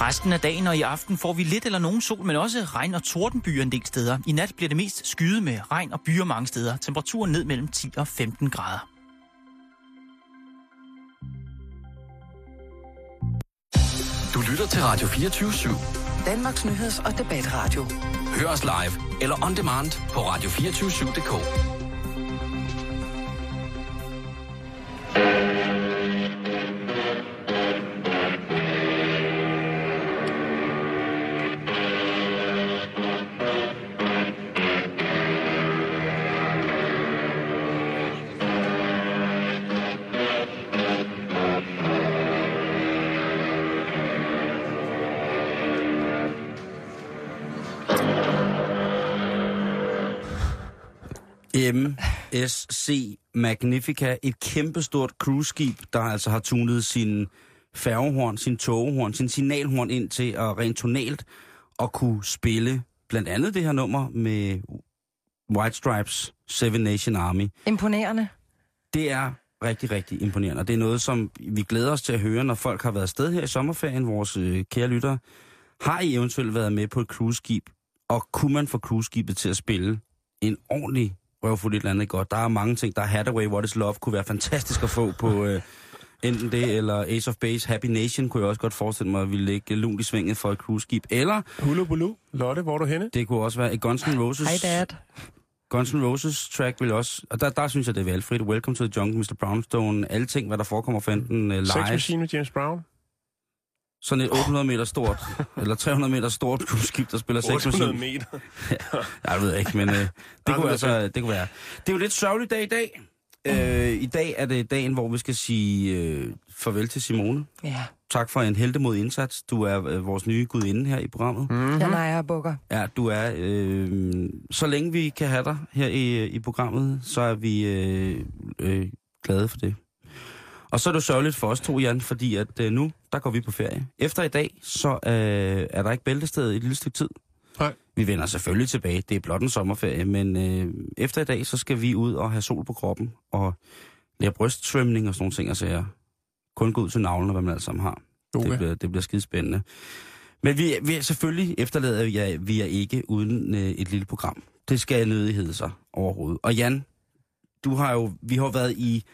Resten af dagen og i aften får vi lidt eller nogen sol, men også regn og tordenbyer en del steder. I nat bliver det mest skyde med regn og byer mange steder. Temperaturen ned mellem 10 og 15 grader. Du lytter til Radio 24 /7. Danmarks nyheds- og debatradio. Hør os live eller on demand på radio247.dk. MSC Magnifica, et kæmpestort cruiseskib, der altså har tunet sin færgehorn, sin togehorn, sin signalhorn ind til at rent tonalt og kunne spille blandt andet det her nummer med White Stripes Seven Nation Army. Imponerende. Det er rigtig, rigtig imponerende, og det er noget, som vi glæder os til at høre, når folk har været afsted her i sommerferien, vores øh, kære lyttere. Har I eventuelt været med på et cruiseskib, og kunne man få cruiseskibet til at spille en ordentlig røvfuld et eller andet godt? Der er mange ting. Der er Hathaway, What is Love, kunne være fantastisk at få på øh, enten det, eller Ace of Base, Happy Nation, kunne jeg også godt forestille mig, at vi lægge lunt i svinget for et cruiseskib. Eller Hulu Bulu. Lotte, hvor er du henne? det kunne også være et Guns N' Roses... Hej dad. Guns N' Roses track vil også... Og der, der synes jeg, det er valgfrit. Welcome to the Jungle, Mr. Brownstone. Alle ting, hvad der forekommer for enten uh, Sex live... Machine med James Brown. Sådan et 800 meter stort, eller 300 meter stort cruiseskib, der spiller sex 800 machine. meter. Jeg ved ikke, men øh, det, det kunne er altså, det kunne være. Det er jo lidt sørgelig dag i dag. Øh, I dag er det dagen, hvor vi skal sige øh, farvel til Simone. Ja, Tak for en heldemod indsats. Du er øh, vores nye gudinde her i programmet. Mm-hmm. jeg og bukker. Ja, du er. Øh, så længe vi kan have dig her i, i programmet, så er vi øh, øh, glade for det. Og så er det jo sørgeligt for os to, Jan, fordi at øh, nu, der går vi på ferie. Efter i dag, så øh, er der ikke bæltested i et lille stykke tid. Nej. Vi vender selvfølgelig tilbage. Det er blot en sommerferie, men øh, efter i dag, så skal vi ud og have sol på kroppen og lære brystsvømning og sådan nogle ting og sager. Kun gå ud til navlen, og hvad man alt sammen har. Yoga. Det bliver, det bliver skide spændende. Men vi, vi selvfølgelig efterlader vi, vi er ikke uden øh, et lille program. Det skal jeg nødig hedde sig overhovedet. Og Jan, du har jo, vi har været i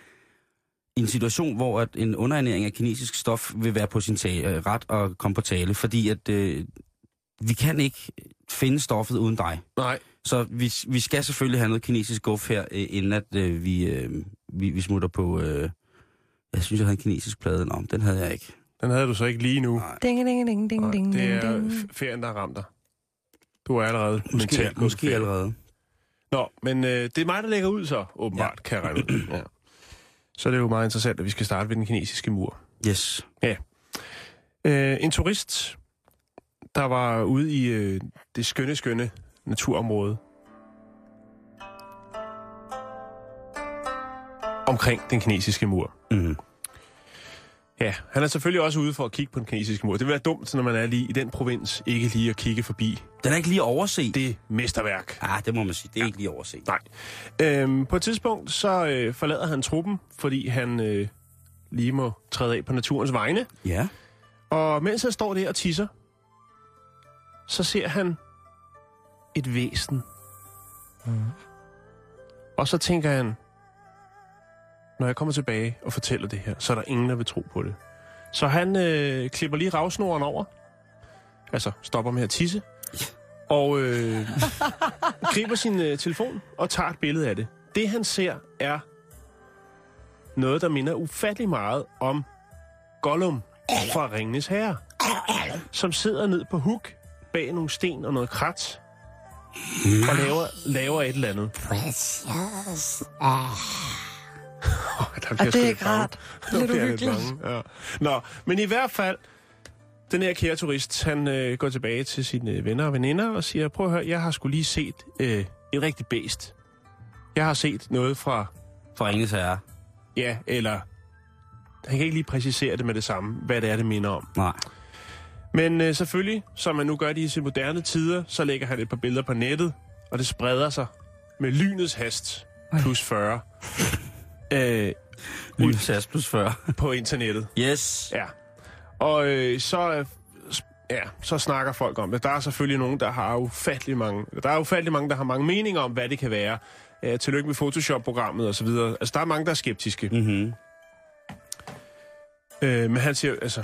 en situation, hvor at en underernæring af kinesisk stof vil være på sin tale, øh, ret og komme på tale, fordi at øh, vi kan ikke finde stoffet uden dig. Nej. Så vi, vi skal selvfølgelig have noget kinesisk guf her, øh, inden at øh, vi, øh, vi, vi smutter på... Øh, jeg synes, jeg havde en kinesisk plade. Nå, den havde jeg ikke. Den havde du så ikke lige nu. Nej. Ding, ding, ding, ding, ding, det er ferien, der har ramt dig. Du er allerede Måske, mentalt måske allerede. Nå, men øh, det er mig, der lægger ud så, åbenbart, ja. kan jeg regne ud. Ja. Så er det jo meget interessant, at vi skal starte ved den kinesiske mur. Yes. Øh, en turist, der var ude i øh, det skønne, skønne naturområde. Omkring den kinesiske mur. Mm. Ja, han er selvfølgelig også ude for at kigge på den kinesiske mur. Det vil være dumt, når man er lige i den provins, ikke lige at kigge forbi Den er ikke lige overset. det mesterværk. Ah, det må man sige. Det er ja. ikke lige overset. Nej. Øhm, på et tidspunkt, så øh, forlader han truppen, fordi han øh, lige må træde af på naturens vegne. Ja. Og mens han står der og tisser, så ser han et væsen. Mm. Og så tænker han, når jeg kommer tilbage og fortæller det her, så er der ingen, der vil tro på det. Så han øh, klipper lige ravsnoren over, altså stopper med at tisse, og øh, griber sin øh, telefon og tager et billede af det. Det han ser er noget, der minder ufattelig meget om Gollum fra Ringenes Herre, som sidder ned på huk bag nogle sten og noget krat, og laver, laver et eller andet. Oh, der det er lidt ikke rart. Lidt uhyggeligt. Ja. Nå, men i hvert fald, den her kære turist, han øh, går tilbage til sine venner og veninder og siger, prøv at høre, jeg har skulle lige set øh, et rigtigt bæst. Jeg har set noget fra, For Ringens Herre. ja, eller... Han kan ikke lige præcisere det med det samme, hvad det er, det minder om. Nej. Men øh, selvfølgelig, som man nu gør det i disse moderne tider, så lægger han et par billeder på nettet, og det spreder sig med lynets hast plus 40 øh, SAS plus 40. på internettet. Yes. Ja. Og øh, så øh, Ja, så snakker folk om det. Der er selvfølgelig nogen, der har ufattelig mange, der er ufattelig mange, der har mange meninger om, hvad det kan være. Uh, tillykke med Photoshop-programmet og så videre. Altså, der er mange, der er skeptiske. Mm-hmm. Uh, men han siger, altså,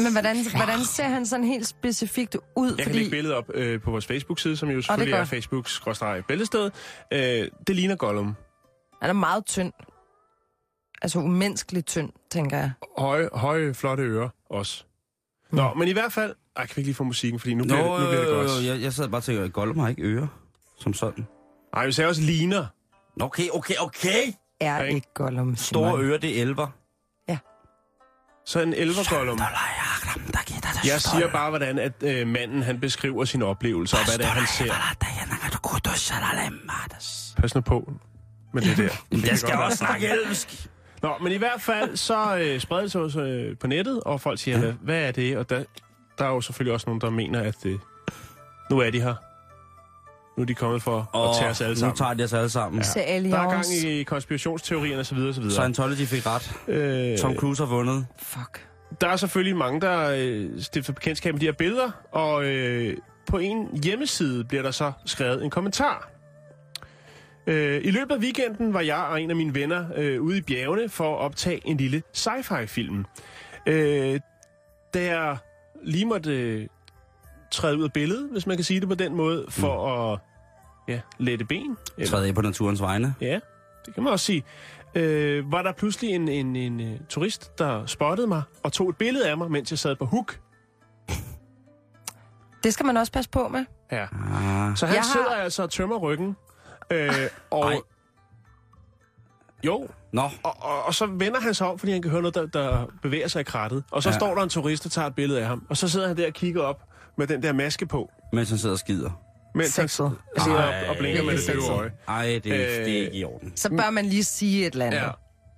Men hvordan, hvordan ser han sådan helt specifikt ud? jeg kan lægge billedet op uh, på vores Facebook-side, som jo selvfølgelig er, godt. Facebook-bæltested. Uh, det ligner Gollum. Han er meget tynd. Altså umenneskeligt tynd, tænker jeg. Høje, høje, flotte ører også. Nå, men i hvert fald... Ej, kan vi ikke lige få musikken, fordi nu bliver, Nå, det, nu bliver det godt. øh, jeg, jeg sad bare og tænkte, at Gollum har ikke ører, som sådan. Nej, vi sagde også ligner. Okay, okay, okay. Er Ja, ikke? Gollum, Store Simon. ører, det er elver. Så en elvergollum. Jeg siger bare, hvordan at øh, manden han beskriver sine oplevelser, og hvad det er, han ser. Pas nu på med det der. Det Jeg skal også snakke elvisk. Nå, men i hvert fald så øh, spreder det sig også, øh, på nettet, og folk siger, ja. hvad er det? Og der, der er jo selvfølgelig også nogen, der mener, at øh, nu er de her. Nu er de kommet for at tage os alle nu sammen. tager de os alle sammen. Til Der er gang i konspirationsteorierne osv. osv. Scientology fik ret. Øh, Tom Cruise har vundet. Fuck. Der er selvfølgelig mange, der øh, stifter bekendtskab med de her billeder, og øh, på en hjemmeside bliver der så skrevet en kommentar. Øh, I løbet af weekenden var jeg og en af mine venner øh, ude i bjergene for at optage en lille sci-fi-film. Øh, da jeg lige måtte øh, træde ud af billedet, hvis man kan sige det på den måde, for at ja, lette ben. Eller- Træde af på naturens vegne. Ja, det kan man også sige. Øh, var der pludselig en, en, en, en turist, der spottede mig og tog et billede af mig, mens jeg sad på hook. Det skal man også passe på med. Ja. Så han Jeg har- sidder altså og tømmer ryggen. Øh, og, Ej. jo, Nå, og, og, og så vender han sig om, fordi han kan høre noget, der, der bevæger sig i krattet. Og så Ja. ja. står der en turist, der tager et billede af ham. Og så sidder han der og kigger op med den der maske på, mens han sidder og skider. Mens han Sexet. sidder Ej, og blinker med det døve øje. Ej, det, øh, Øh, det er ikke i orden. Så bør man lige sige et eller andet. Ja. Ja.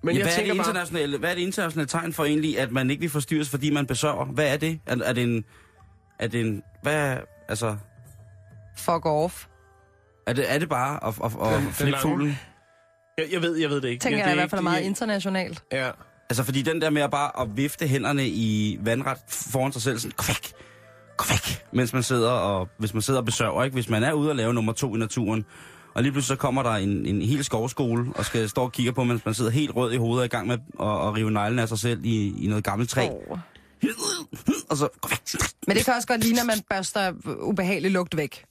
Men ja, jeg hvad, er det tænker bare, internationale, hvad er det internationale tegn for egentlig, at man ikke vil forstyrres, fordi man besøger? Hvad er det? Er, er det en... Er det en... Hvad er... Altså... Fuck off. Er det, er det bare at, at, at, at flippe fuglen? jeg, jeg, ved, jeg ved det ikke. Tænker det, jeg i hvert fald er meget internationalt. Ja. Altså, fordi den der med at bare at vifte hænderne i vandret foran sig selv, sådan, gå væk, gå væk, mens man sidder og, hvis man sidder og besøger, ikke? Hvis man er ude og lave nummer to i naturen, og lige pludselig så kommer der en, en hel skovskole, og skal stå og kigge på, mens man sidder helt rød i hovedet og i gang med at, at rive neglen af sig selv i, i noget gammelt træ. Oh. Og så, gå væk. Men det kan også godt ligne, at man børster ubehagelig lugt væk.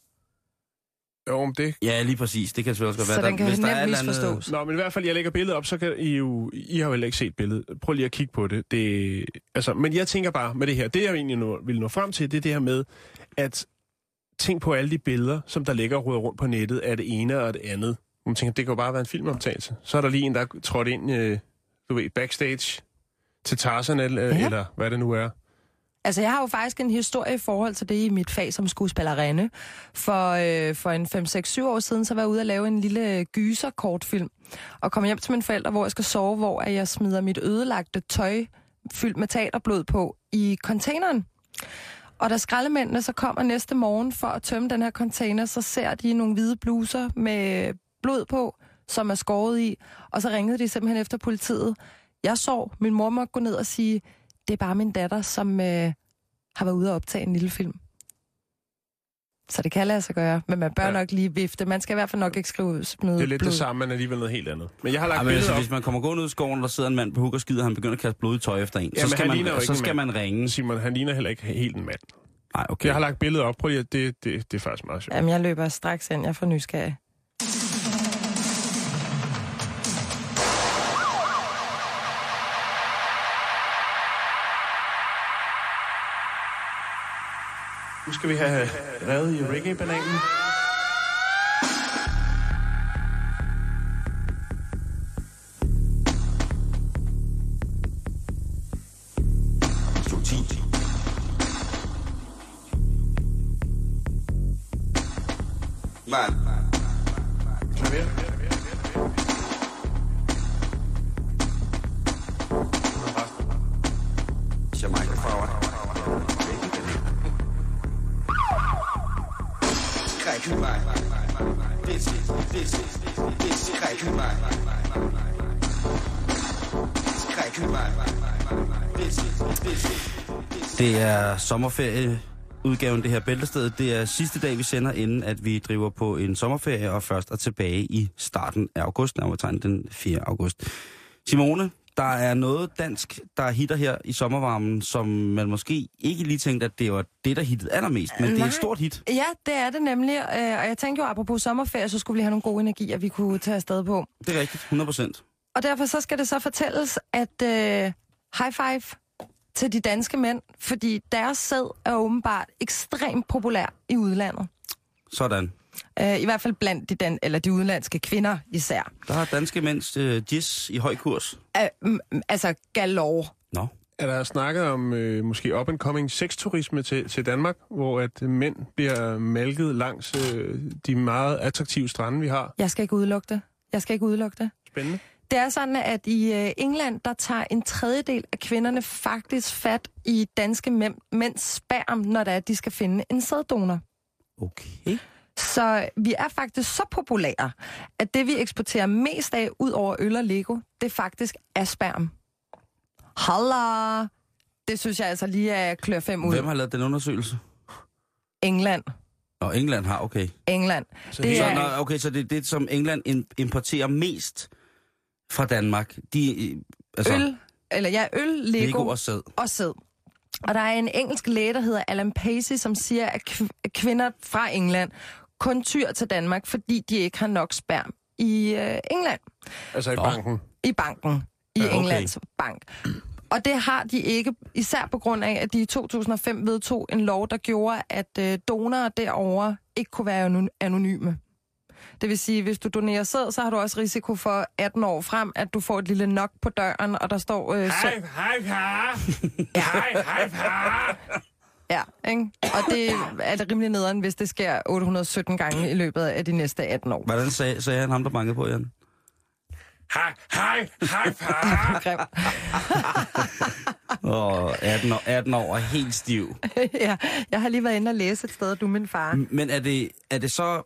Jo, men det Ja, lige præcis. Det kan selvfølgelig også godt Så være. den kan hvis der er nemt eller andet- misforstås. Nå, men i hvert fald, jeg lægger billedet op, så kan I jo... I har jo heller ikke set billedet. Prøv lige at kigge på det. det altså, men jeg tænker bare med det her, det jeg egentlig nu, vil nå frem til, det er det her med, at tænk på alle de billeder, som der ligger og ruder rundt på nettet, af det ene og det andet. Man tænker, det kan jo bare være en filmoptagelse. Så er der lige en, der er trådt ind, øh, du ved, backstage til Tarzan, eller, ja. eller hvad det nu er. Altså, jeg har jo faktisk en historie i forhold til det i mit fag som skuespillerinde. For, øh, for en 5-6-7 år siden, så var jeg ude at lave en lille gyser-kortfilm. Og kom hjem til mine forældre, hvor jeg skal sove, hvor jeg smider mit ødelagte tøj fyldt med teaterblod på i containeren. Og da skraldemændene så kommer næste morgen for at tømme den her container, så ser de nogle hvide bluser med blod på, som er skåret i. Og så ringede de simpelthen efter politiet. Jeg sov. Min mor måtte gå ned og sige, det er bare min datter, som øh, har været ude og optage en lille film. Så det kan lade sig gøre, men man bør ja. Nok lige vifte. Man skal i hvert fald nok ikke skrive smide Det er lidt blod. det samme, men alligevel noget helt andet. Men jeg har lagt Ja, men billedet altså, op. hvis man kommer gående ud i skoven, og der sidder en mand på huk og skider, og han begynder at kaste blod i tøj efter en, Ja, så skal, man, ikke så skal man ringe. Simon, han ligner heller ikke helt en mand. Nej, okay. Jeg har lagt billedet op. Prøv lige, at- det, det, det er faktisk meget sjovt. Jamen, jeg løber straks ind. Jeg får nysgerrig. Nu skal vi have revet i reggae-bananen. Man. Det er sommerferie udgaven det her bæltested. Det er sidste dag, vi sender, inden at vi driver på en sommerferie, og først er tilbage i starten af august, nærmere den 4. august. Simone, der er noget dansk, der hitter her i sommervarmen, som man måske ikke lige tænkte, at det var det, der hittede allermest, men det er Nej. et stort hit. Ja, det er det nemlig. Øh, og jeg tænkte jo, apropos sommerferie, så skulle vi have nogle gode energier, vi kunne tage afsted på. Det er rigtigt, 100 procent. Og derfor så skal det så fortælles, at øh, high five til de danske mænd, fordi deres sæd er åbenbart ekstremt populær i udlandet. Sådan. Øh, I hvert fald blandt de, dan- eller de udenlandske kvinder især. Der har danske mænds øh, gis i høj kurs. Øh, mm, altså galore. Nå, Er der snakket om øh, måske up-and-coming sexturisme til, til Danmark, hvor at øh, mænd bliver malket langs øh, de meget attraktive strande, vi har? Jeg skal ikke udelukke det. Jeg skal ikke udelukke det. Spændende. Det er sådan, at i øh, England, der tager en tredjedel af kvinderne faktisk fat i danske mænd, mænds sperm, når det er, at de skal finde en sæddonor. okay. Så vi er faktisk så populære, at det vi eksporterer mest af, ud over øl og Lego, det faktisk er sperm. Halla! Det synes jeg altså lige er klør fem ud. Hvem har lavet den undersøgelse? England. Nå, England har, okay. England. Så Det Så, er, nå, okay, så det er det, som England im- importerer mest fra Danmark. De, øh, altså, øl, eller ja, øl, Lego, Lego og sæd. og sæd. Og der er en engelsk læge, der hedder Alan Pacey, som siger, at kv- at kvinder fra England kun tyr til Danmark, fordi de ikke har nok sperm i øh, England. Altså i Nå. banken. i banken, i Ja, okay. Englands bank. Og det har de ikke, især på grund af, at de i 2005 vedtog en lov, der gjorde, at øh, donorer derovre ikke kunne være ano- anonyme. Det vil sige, hvis du donerer sæd, så har du også risiko for 18 år frem, at du får et lille nok på døren, og der står... Øh, sæd. hej far! Hej, hej far! Ja, ikke? Og det er det rimelig nederen, hvis det sker 817 gange i løbet af de næste 18 år. Hvordan sagde, sagde han ham, der bankede på, Jan? Hej, hej, hej far! Åh, 18 år, 18 år helt stiv. ja, jeg har lige været inde og læse et sted, du min far. Men er det, er det så,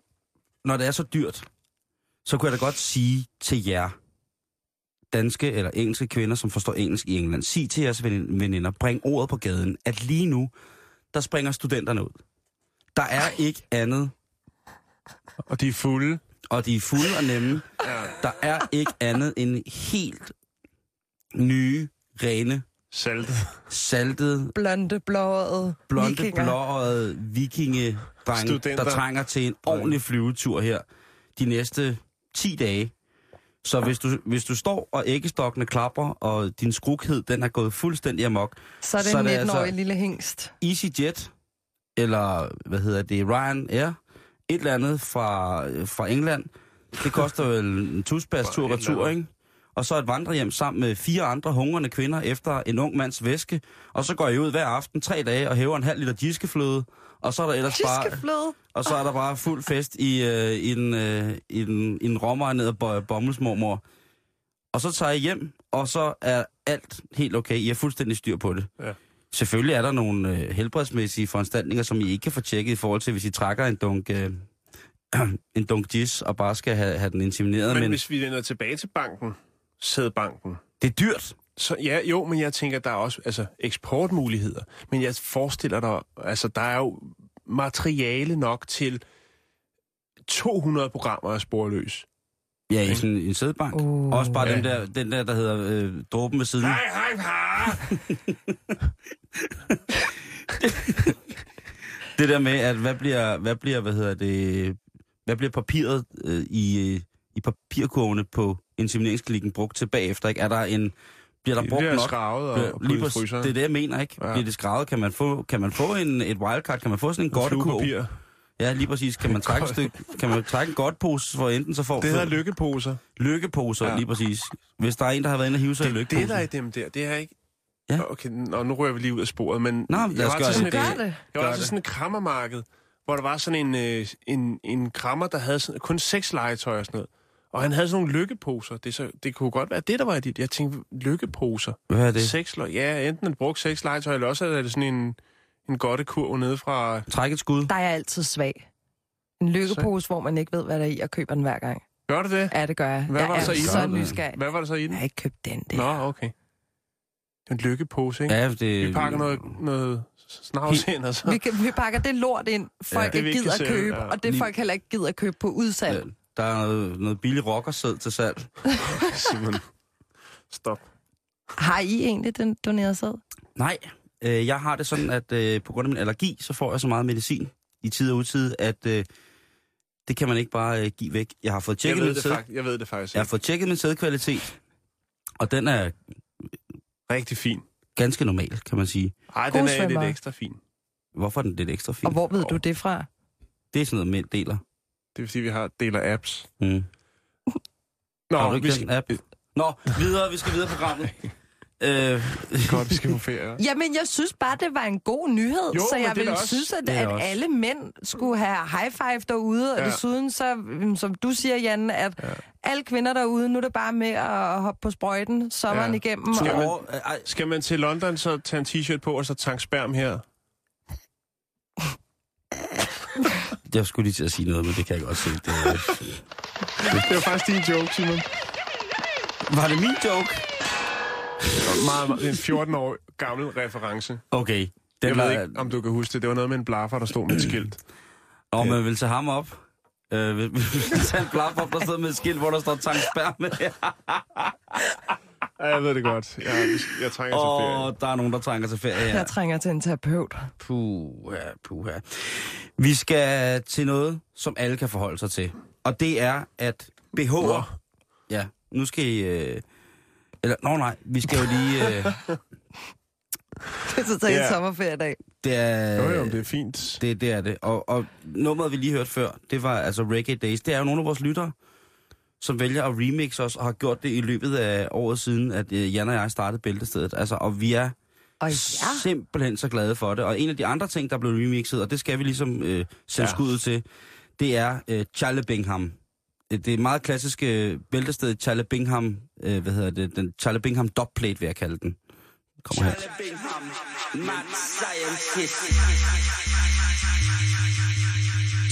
når det er så dyrt, så kunne jeg da godt sige til jer, danske eller engelske kvinder, som forstår engelsk i England, sig til jeres venin- veninder, bring ordet på gaden, at lige nu, der springer studenterne ud. Der er ikke andet, Og de er fulde. og de er fulde og nemme. Der er ikke andet end helt nye, rene, Saltet. saltede, Blonde, blåede, blonde, vikinger. blåøjede vikingedrenge, Studenter. der trænger til en ordentlig flyvetur her de næste 10 dage. Så hvis du, hvis du står og æggestokkene klapper, og din skrukhed den er gået fuldstændig amok, Så er det Så er en det 19-årig altså- lille hængst. EasyJet, eller hvad hedder det, Ryanair, et eller andet fra, fra England, det koster vel en tusbas tur retur, ikke? Og så et vandrehjem sammen med fire andre hungrende kvinder efter en ung mands væske. Og så går I ud hver aften tre dage og hæver en halv liter giskefløde. Og så er der ellers bare, og så er der bare fuld fest i, øh, i en, øh, i en, i en rommer af bommelsmormor. Og så tager I hjem, og så er alt helt okay. I har fuldstændig styr på det. Ja. Selvfølgelig er der nogle øh, helbredsmæssige foranstaltninger, som I ikke kan få tjekket i forhold til, hvis I trækker en dunk, øh, en dunk gis og bare skal have, have den insemineret. Men men hvis vi vender tilbage til banken, sædbanken, det er dyrt. Så ja, jo, men jeg tænker, der er også altså, eksportmuligheder. Men jeg forestiller dig, altså, der er jo materiale nok til 200 programmer af sporløs. Ja, i sådan en sædbank. Uh, Også bare ja. den, der, den der, der hedder øh, dråben ved siden. hej, far! Det der med, at hvad bliver, hvad bliver, hvad hedder det, hvad bliver papiret øh, i, øh, i papirkurvene på insemineringsklinikken brugt til bagefter, ikke? Er der en, bliver der Det brugt bliver nok? skravet og, Bliver- lige i fryseren. det er det, jeg mener, ikke? Ja. Bliver det skravet? Kan man få, kan man få en, et wildcard? Kan man få sådan en godtekurv? fluepapir. Ja, lige præcis. Kan man trække, et stykke, kan man trække en godtpose for enten så får Det hedder lykkeposer. lykkeposer, Ja. lige præcis. Hvis der er en, der har været inde og hive sig i Det, lykkeposen. det, der er i dem der, det er ikke... Ja. Okay, og nu rører vi lige ud af sporet, men... Nå, men jeg var til det. sådan et- det. Jeg var altså det. sådan et krammermarked, hvor der var sådan en, øh, en, en krammer, der havde sådan, kun seks legetøj og sådan noget. Og han havde sådan nogle lykkeposer. Det, er så, det kunne godt være det, der var dit. Jeg tænkte, lykkeposer. Hvad er det? Seks, le- ja, enten en brugt seks legetøj, eller også er det sådan en, en godtekurv nede fra... Træk et skud. Der er jeg altid svag. En lykkepose, hvor man ikke ved, hvad der er i, og køber den hver gang. Gør det det? Ja, det gør jeg. Hvad jeg var der er så i så nysgerrig. Hvad var der så i Jeg den? har ikke købt den der. Nå, okay. En lykkepose, ikke? Ja, det, Vi pakker noget, noget snavs ind, og så... Vi, kan, vi pakker det lort ind, folk det ja, ikke gider at købe, ja. og det Lige- folk heller ikke gider at købe på udsalg. Ja, der er noget, noget billig rockersæd til salg. Simon, stop. Har I egentlig den donerede sæd? Nej, øh, jeg har det sådan, at øh, på grund af min allergi, så får jeg så meget medicin i tid og utid, at øh, det kan man ikke bare øh, give væk. Jeg har fået Jeg tjekket, ved, min sæd, fakt, jeg ved det faktisk jeg har ikke. fået tjekket min sædkvalitet, og den er Rigtig fin. ganske normal, kan man sige. Ej, den er lidt ekstra fin. Hvorfor er den lidt ekstra fin? Og hvor ved du det fra? Det er sådan noget, mænd deler. Det er fordi, vi har deler apps. Mm. Nå, har du ikke vi skal... app? Nå, videre, vi skal videre på programmet. øh, Godt, vi skal på ferie. Jamen, jeg synes bare, det var en god nyhed, Jo, så jeg ville også- synes, at, at også. alle mænd skulle have high five derude, og Ja. desuden så, mm, som du siger, Jan, at Ja. alle kvinder derude, nu er det bare med at hoppe på sprøjten sommeren Ja. igennem. Skal Og, man- og, Skal man til London, så tage en t-shirt på, og så tank sperm her? jeg skulle lige til at sige noget, men det kan jeg godt se. Det, Det var faktisk din joke, Simon. var det min joke? Meget, meget, en 14 år gammel reference. Okay. Jeg Den ved var, ikke, om du kan huske det. Det var noget med en blaffer, der stod med et skilt. Og man vil tage ham op. Øh, vil, vil tage en blaf op, der sidder med et skilt, hvor der står sperme. Ja, jeg ved det godt. Jeg, jeg trænger til ferie. Og der er nogen, der trænger til ferie her. jeg trænger til en terapeut. Puha, puha. Vi skal til noget, som alle kan forholde sig til. Og det er, at BH'er... Ja, nu skal I... Øh, eller, nå nej, vi skal jo lige... Øh, Det er Ja. en sommerferiedag. det er... Jo, jo, det er fint. Det, det er det. Og, og nummeret, vi lige hørte før, det var altså Reggae Days. Det er jo nogle af vores lyttere, som vælger at remixe os, og har gjort det i løbet af året siden, at øh, Jan og jeg startede Bæltestedet. Altså, og vi er Og ja, simpelthen så glade for det. Og en af de andre ting, der blev remixet, og det skal vi ligesom øh, sætte Ja. skuddet til, det er øh, Charlie Bingham. Øh, Det er meget klassiske øh, bæltested Charlie Bingham, øh, hvad hedder det, den Charlie Bingham dubplate, vil jeg kalde den. Kommer her. Bingham, mad scientist.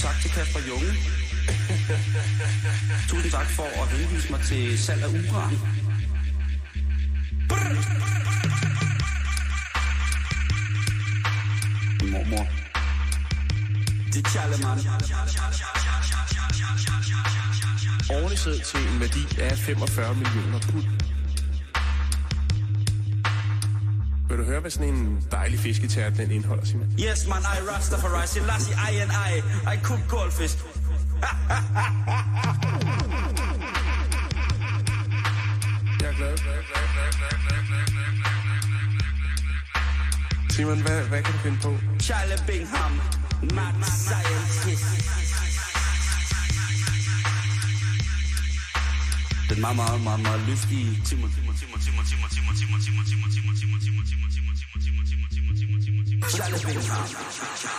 Tak til Kasper Junge. Tusind tak for at henvise mig til salg af uran. Mormor. Det er Charleman. Årlig sæd til en værdi af 45 millioner pund. Vil du høre, hvad sådan en dejlig fisketært den indeholder, Simon? Yes, man, I Rastafari, Selassie, I and I. I cook goldfish. Jeg er glad. Simon, hvad, hvad kan du finde på? Charlie Bingham, mad scientist. Den meget, meget, meget, meget lystige Timon. Timon, Timon, Timon, Timon, Timon, Timon, Timon, Timon, Timon, Timon, Timon, Timon, Timon, Timon, Timon, Timon, Timon, Timon, Timon, Timon.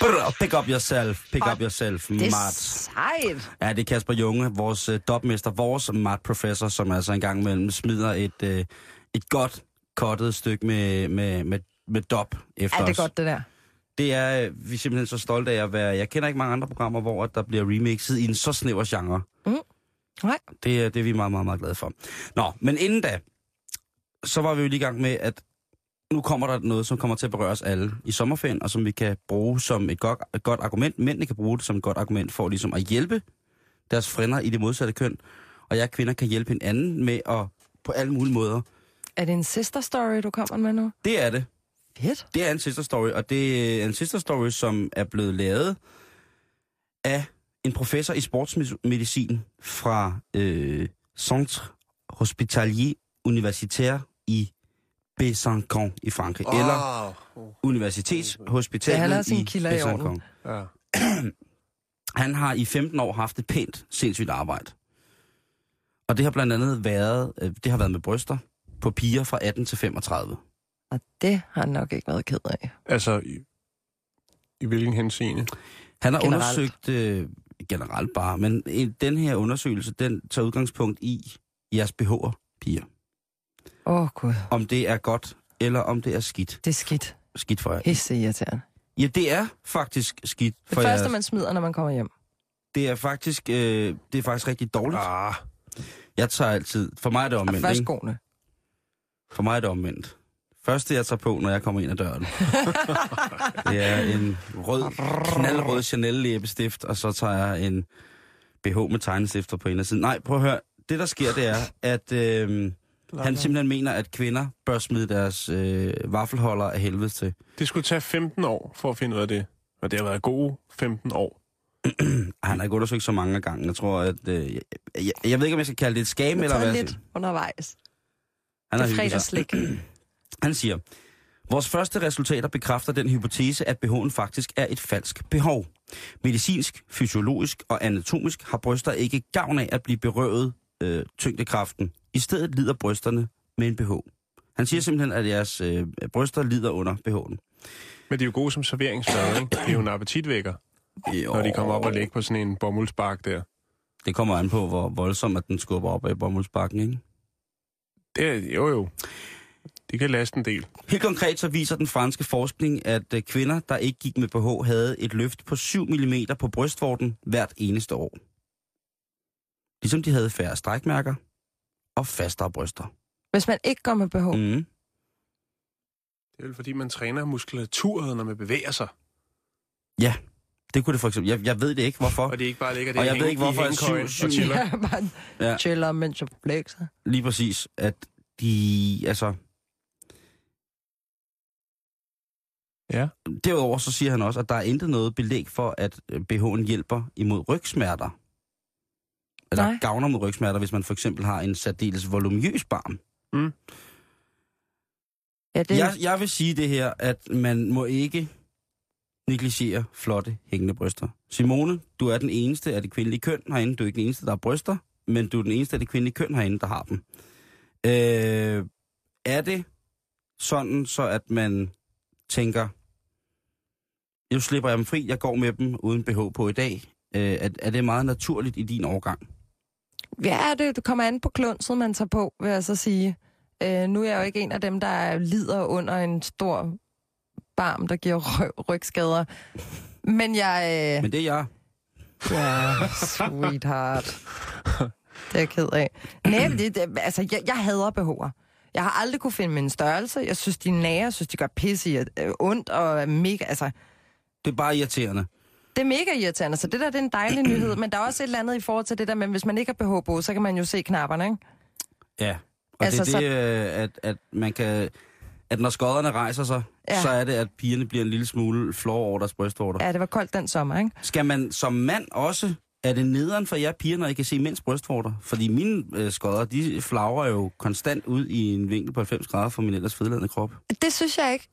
Brr, Pick up yourself, pick up yourself, det er Mart. sejt. Ja, det er Kasper Junge, vores uh, dopmester, vores mat-professor, som altså en gang imellem smider et, uh, et godt kottet stykke med, med, med, med dop efter Ja, det er os. godt, det der. Det er øh, vi er simpelthen så stolte af at være. Jeg kender ikke mange andre programmer, hvor der bliver remixet i en så snæver genre. Nej. Det, er- det er vi meget, meget, meget glade for. Nå, men inden da, så var vi jo lige i gang med, at nu kommer der noget, som kommer til at berøre os alle i sommerferien, og som vi kan bruge som et godt, et godt argument. Mændene kan bruge det som et godt argument for ligesom at hjælpe deres frænder i det modsatte køn. Og jeg kvinder kan hjælpe hinanden med at på alle mulige måder. Er det en sister story, du kommer med nu? Det er det. Fedt. Det er en sister story, og det er en sister story, som er blevet lavet af en professor i sportsmedicin fra øh, Centre Hospitalier Universitaire i Besançon i Frankrig. Oh. Eller Universitetshospitalet Det i Besançon. Ja. Han har i 15 år haft et pænt, sindssygt arbejde. Og det har blandt andet været, øh, det har været med bryster på piger fra 18 til 35. Og det har han nok ikke været ked af. Altså, i, i hvilken henseende? Han har Generelt. undersøgt øh, generelt bare, men den her undersøgelse, den tager udgangspunkt i jeres BH'er, piger. Åh, oh, gud. Om det er godt, eller om det er skidt. Det er skidt. Skidt for jer. Hisse irriterende. Ja, det er faktisk skidt Det for første, jeres. man smider, når man kommer hjem. Det er faktisk, øh, det er faktisk rigtig dårligt. Ah, Jeg tager altid... For mig er det Og omvendt, først ikke? skoene. For mig er det omvendt. Første, jeg tager på, når jeg kommer ind ad døren, det er en rød, knaldrød Chanel læbestift, og så tager jeg en BH med tegnestifter på indersiden. Nej, prøv at høre. Det, der sker, det er, at øh, han simpelthen mener, at kvinder bør smide deres øh, vaffelholder af helvede til. Det skulle tage 15 år for at finde ud af det. Og det har været gode 15 år. Han har ikke undersøgt så mange gange. Jeg tror, at... Øh, jeg, jeg, jeg ved ikke, om jeg skal kalde det et skam, eller hvad. lidt undervejs. Han hygget sig. fredagsslik. Han siger, vores første resultater bekræfter den hypotese, at behoven faktisk er et falsk behov. Medicinsk, fysiologisk og anatomisk har bryster ikke gavn af at blive berøvet øh, tyngdekraften. I stedet lider brysterne med en BH. Han siger simpelthen, at jeres øh, bryster lider under BH'en. Men de er jo gode som serveringsmad, ikke? Det er jo en appetitvækker, når de kommer op og ligger på sådan en bomuldspark der. Det kommer an på, hvor voldsomt at den skubber op af bomuldsbakken, ikke? Det er, jo jo. De kan laste en del. Helt konkret så viser den franske forskning, at øh, kvinder, der ikke gik med BH, havde et løft på 7 mm på brystvorten hvert eneste år. Ligesom de havde færre strækmærker og fastere bryster. Hvis man ikke går med BH. Mm. Det er vel fordi, man træner muskulaturet, når man bevæger sig. Det kunne det for eksempel. Jeg, jeg ved det ikke, hvorfor. Og det ikke bare ligger der Og jeg ved ikke, hvorfor jeg hængekøjen syv- og syv- chiller. Ja, bare Ja. chiller, mens jeg flexer. Lige præcis, at de, altså... Ja. Derudover så siger han også, at der er intet noget belæg for, at BH'en hjælper imod rygsmerter. Eller Nej. gavner mod rygsmerter, hvis man for eksempel har en særdeles voluminøs barm. Ja, det, Jeg, jeg vil sige det her, at man må ikke negligere flotte hængende bryster. Simone, du er den eneste af det kvindelige køn herinde. Du er ikke den eneste, der har bryster, men du er den eneste af det kvindelige køn herinde, der har dem. Øh, er det sådan, så at man tænker, nu slipper jeg dem fri, jeg går med dem uden BH på i dag. Øh, er, er det meget naturligt i din overgang? Ja, det, det kommer an på klunset, man tager på, vil jeg så sige. Øh, nu er jeg jo ikke en af dem, der lider under en stor barm, der giver ry- rygskader. Men jeg... Øh, Men det er jeg. ja, sweetheart. Det er jeg ked af. Nej, det, det, altså, jeg, jeg hader BH'er. Jeg har aldrig kunne finde min størrelse. Jeg synes, de nære. Jeg synes, de gør pisse i, øh, ondt og mega... Altså, Det er bare irriterende. Det er mega irriterende, så det der det er en dejlig nyhed. Men der er også et eller andet i forhold til det der med, hvis man ikke har BH på, så kan man jo se knapperne, ikke? Ja, og Altså, det er det, øh, at, at man kan... At når skodderne rejser sig, Ja. så er det, at pigerne bliver en lille smule flår over deres brystvorter. Ja. Ja, det var koldt den sommer, ikke? Skal man som mand også... Er det nederen for jer piger, når I kan se mænds brystvorter? Fordi mine øh, skodder, de flagrer jo konstant ud i en vinkel på 90 grader for min ellers fedladende krop. Det synes jeg ikke.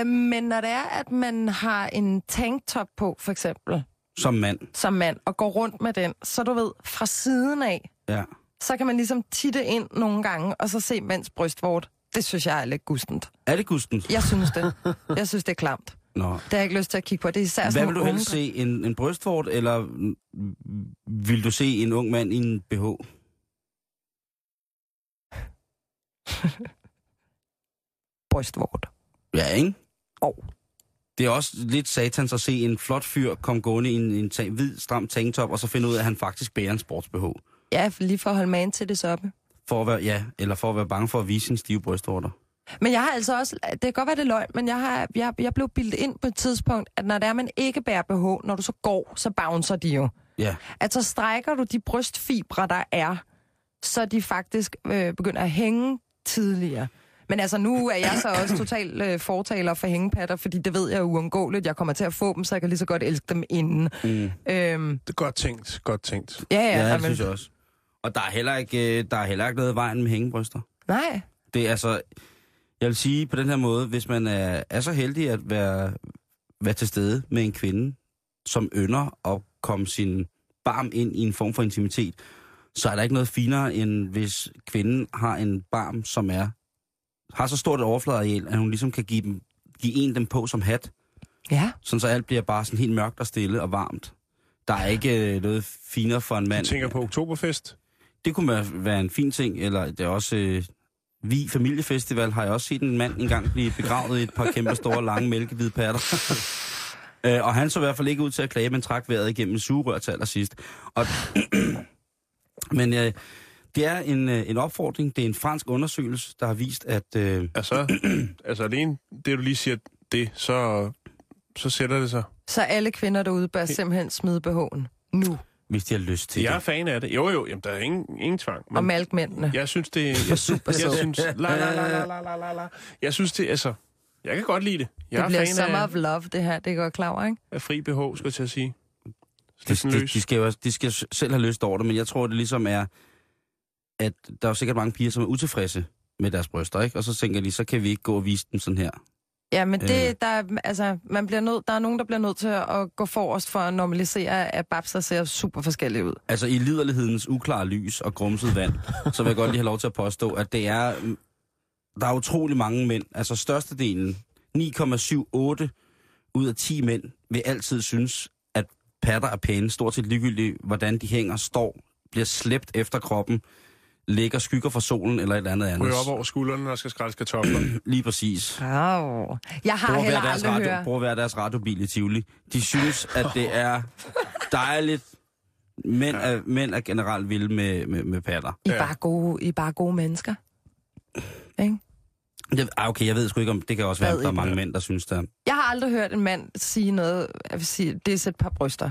Øh, men når det er, at man har en tanktop på, for eksempel, Som mand, som mand, og går rundt med den, så du ved, fra siden af, ja. så kan man ligesom titte ind nogle gange, og så se mands brystvort. Det synes jeg er lidt gustent. Er det gustens? Jeg synes det. Jeg synes, det er klamt. Nå. Det har jeg ikke lyst til at kigge på. Det er især Hvad vil du helst unge- se? En, en brystvort, eller vil du se en ung mand i en BH? brystvort. Ja, ikke? Og Det er også lidt satans at se en flot fyr komme gående i en, en ta- hvid, stram tanktop, og så finde ud af, at han faktisk bærer en sports-BH. ja, lige for at holde man til det soppe. For at være, ja, eller for at være bange for at vise sin stive brystvorter. Men jeg har altså også, det kan godt være, det er løgn, men jeg, har, jeg, jeg blev bildet ind på et tidspunkt, at når det er, man ikke bærer BH, når du så går, så bouncer de jo. Ja, At så strækker du de brystfibre, der er, så de faktisk øh, begynder at hænge tidligere. Men altså, nu er jeg så også total øh, fortaler for hængepatter, fordi det ved jeg er uundgåeligt. Jeg kommer til at få dem, så jeg kan lige så godt elske dem inden. mm. Øhm, Det er godt tænkt, godt tænkt. ja, ja, ja, det jamen, synes jeg også. Og der er heller ikke, øh, der er heller ikke noget i vejen med hængebryster. Nej, Det er altså, jeg vil sige på den her måde, hvis man er, er så heldig at være, være til stede med en kvinde, som ynder at komme sin barm ind i en form for intimitet, så er der ikke noget finere, end hvis kvinden har en barm, som er har så stort et overfladeareal, at hun ligesom kan give, dem, give en dem på som hat, ja. sådan så alt bliver bare sådan helt mørkt og stille og varmt. Der er ikke øh, noget finere for en Du mand. tænker på Oktoberfest? Det kunne være- være en fin ting, eller det er også... Vi Familiefestival har jeg også set en mand engang blive begravet i et par kæmpe store, lange mælkehvide patter. øh, og han så i hvert fald ikke ud til at klage, men trak vejret igennem en sugerør til allersidst. Og, men øh, det er en, øh, en opfordring. Det er en fransk undersøgelse, der har vist, at... Øh, Altså, altså alene det, du lige siger, det, så, så sætter det sig. Så alle kvinder derude bør simpelthen smide BH'en nu. Hvis de har lyst til Jeg er det. fan af det. Jo, jo, jamen, der er ingen, ingen tvang. Og malkmændene. jeg synes, det... Jeg, Super jeg sød. synes... La, la, la, la, la, la, la, la. Jeg synes, det... Altså, jeg kan godt lide det. Jeg Det er bliver fan summer af, of love, det her. Det går klar over, ikke? af fri BH, skulle jeg til at sige. De, Sådan de, de, skal jo, de skal selv have lyst over det, men jeg tror, det ligesom er, at der er jo sikkert mange piger, som er utilfredse med deres bryster, ikke? Og så tænker de, så kan vi ikke gå og vise dem sådan her. Ja, men Øh. det, der, er- altså, man bliver nødt, der er nogen, der bliver nødt til at gå forrest for at normalisere, at babser ser super forskellige ud. Altså i liderlighedens uklare lys og grumset vand, så vil jeg godt lige have lov til at påstå, at det er, mm, der er utrolig mange mænd, altså størstedelen, 9,78 ud af 10 mænd, vil altid synes, at patter er pæne, stort set ligegyldigt, hvordan de hænger, står, bliver slæbt efter kroppen, ligger skygger fra solen eller et eller andet andet. Ryger op over skuldrene, når der skal skrælles kartofler. Lige præcis. Wow. Jeg har Bruger heller aldrig radio, hørt... bruger hver deres radiobil i Tivoli. De synes, at det er dejligt. Mænd er, mænd er generelt vilde med, med, med patter. I er, Ja. bare gode, I er bare gode mennesker. Ikke? Jeg, ah, okay, jeg ved sgu ikke om, det kan også være, at der er mange det. mænd, der synes, der... Jeg har aldrig hørt en mand sige noget, jeg vil sige, det er et par bryster.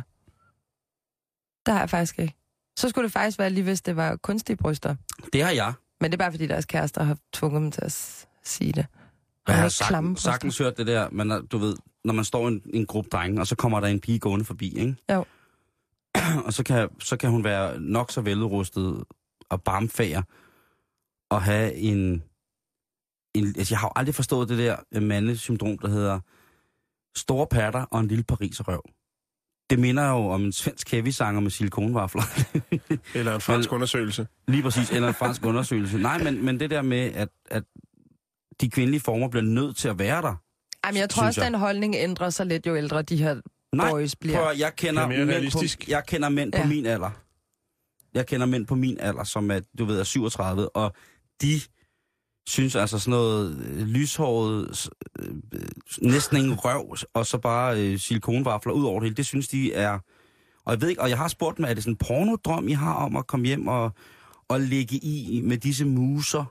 Det har jeg faktisk ikke. Så skulle det faktisk være lige, hvis det var kunstige bryster. Det har jeg. Men det er bare, fordi deres kærester har tvunget dem til at sige det. Jeg har sagtens, sagtens hørt det der, men når- du ved, når man står i en, en gruppe drenge, og så kommer der en pige gående forbi, ikke? Jo. og så kan, så kan hun være nok så velrustet og barmfager og have en, en... Altså, jeg har jo aldrig forstået det der øh, mandesyndrom, der hedder store patter og en lille pariserrøv. Det minder jo om en svensk heavy-sanger med silikonvafler. Eller en fransk undersøgelse. Lige præcis, eller en fransk undersøgelse. Nej, men, men det der med, at, at de kvindelige former bliver nødt til at være der. Jamen, jeg tror også, jeg. den holdning ændrer sig lidt, jo ældre de her Nej, boys bliver. Prøv, at- jeg kender er mænd. På, jeg kender mænd på Ja. min alder. Jeg kender mænd på min alder, som er, du ved, er 37, og de synes altså sådan noget øh, lyshåret, øh, næsten ingen røv, og så bare øh, silikonvafler ud over det hele. Det synes de er... Og jeg ved ikke, og jeg har spurgt dem, er det sådan en pornodrøm, I har om at komme hjem og, og ligge i med disse muser?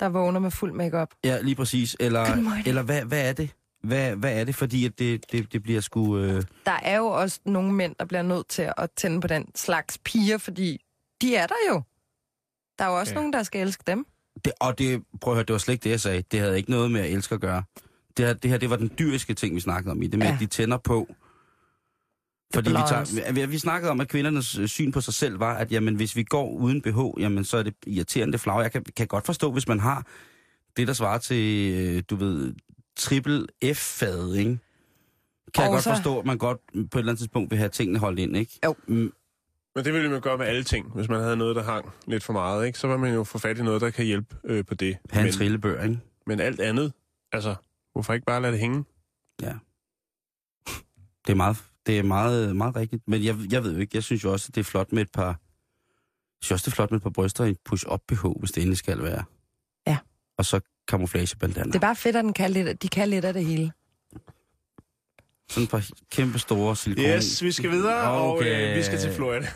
Der vågner med fuld makeup. Ja, lige præcis. Eller, eller hvad, hvad er det? Hvad, hvad er det? Fordi at det, det, det bliver sgu... Øh, Der er jo også nogle mænd, der bliver nødt til at tænde på den slags piger, fordi de er der jo. Der er jo også ja. nogen, der skal elske dem. Det, og det, prøv at høre, det var slet ikke det, jeg sagde. Det havde ikke noget med at elske at gøre. Det her, det her det var den dyriske ting, vi snakkede om i det med, ja. At de tænder på. Fordi vi, tager, vi, vi snakkede om, at kvindernes øh, syn på sig selv var, at jamen, hvis vi går uden BH, jamen, så er det irriterende det flagre. Jeg kan, kan godt forstå, hvis man har det, der svarer til, øh, du ved, triple F-fad, ikke? Kan jeg Og godt så- forstå, at man godt på et eller andet tidspunkt vil have tingene holdt ind, ikke? Jo. Men det ville man gøre med alle ting. Hvis man havde noget, der hang lidt for meget, ikke? så var man jo få fat i noget, der kan hjælpe øh, på det. have en men, trillebør, ikke? men alt andet, altså, hvorfor ikke bare lade det hænge? Det er meget, det er meget, meget rigtigt. Men jeg, jeg ved jo ikke, jeg synes jo også, at det er flot med et par... Jeg synes også, det er flot med et par bryster i en push-up BH, hvis det endelig skal være. Ja. Og så camouflagebandana. Det er bare fedt, at den kan lidt, de kan lidt af det hele. Sådan et par kæmpe store silikon... Yes, vi skal videre, og Okay. øh, vi skal til Florida.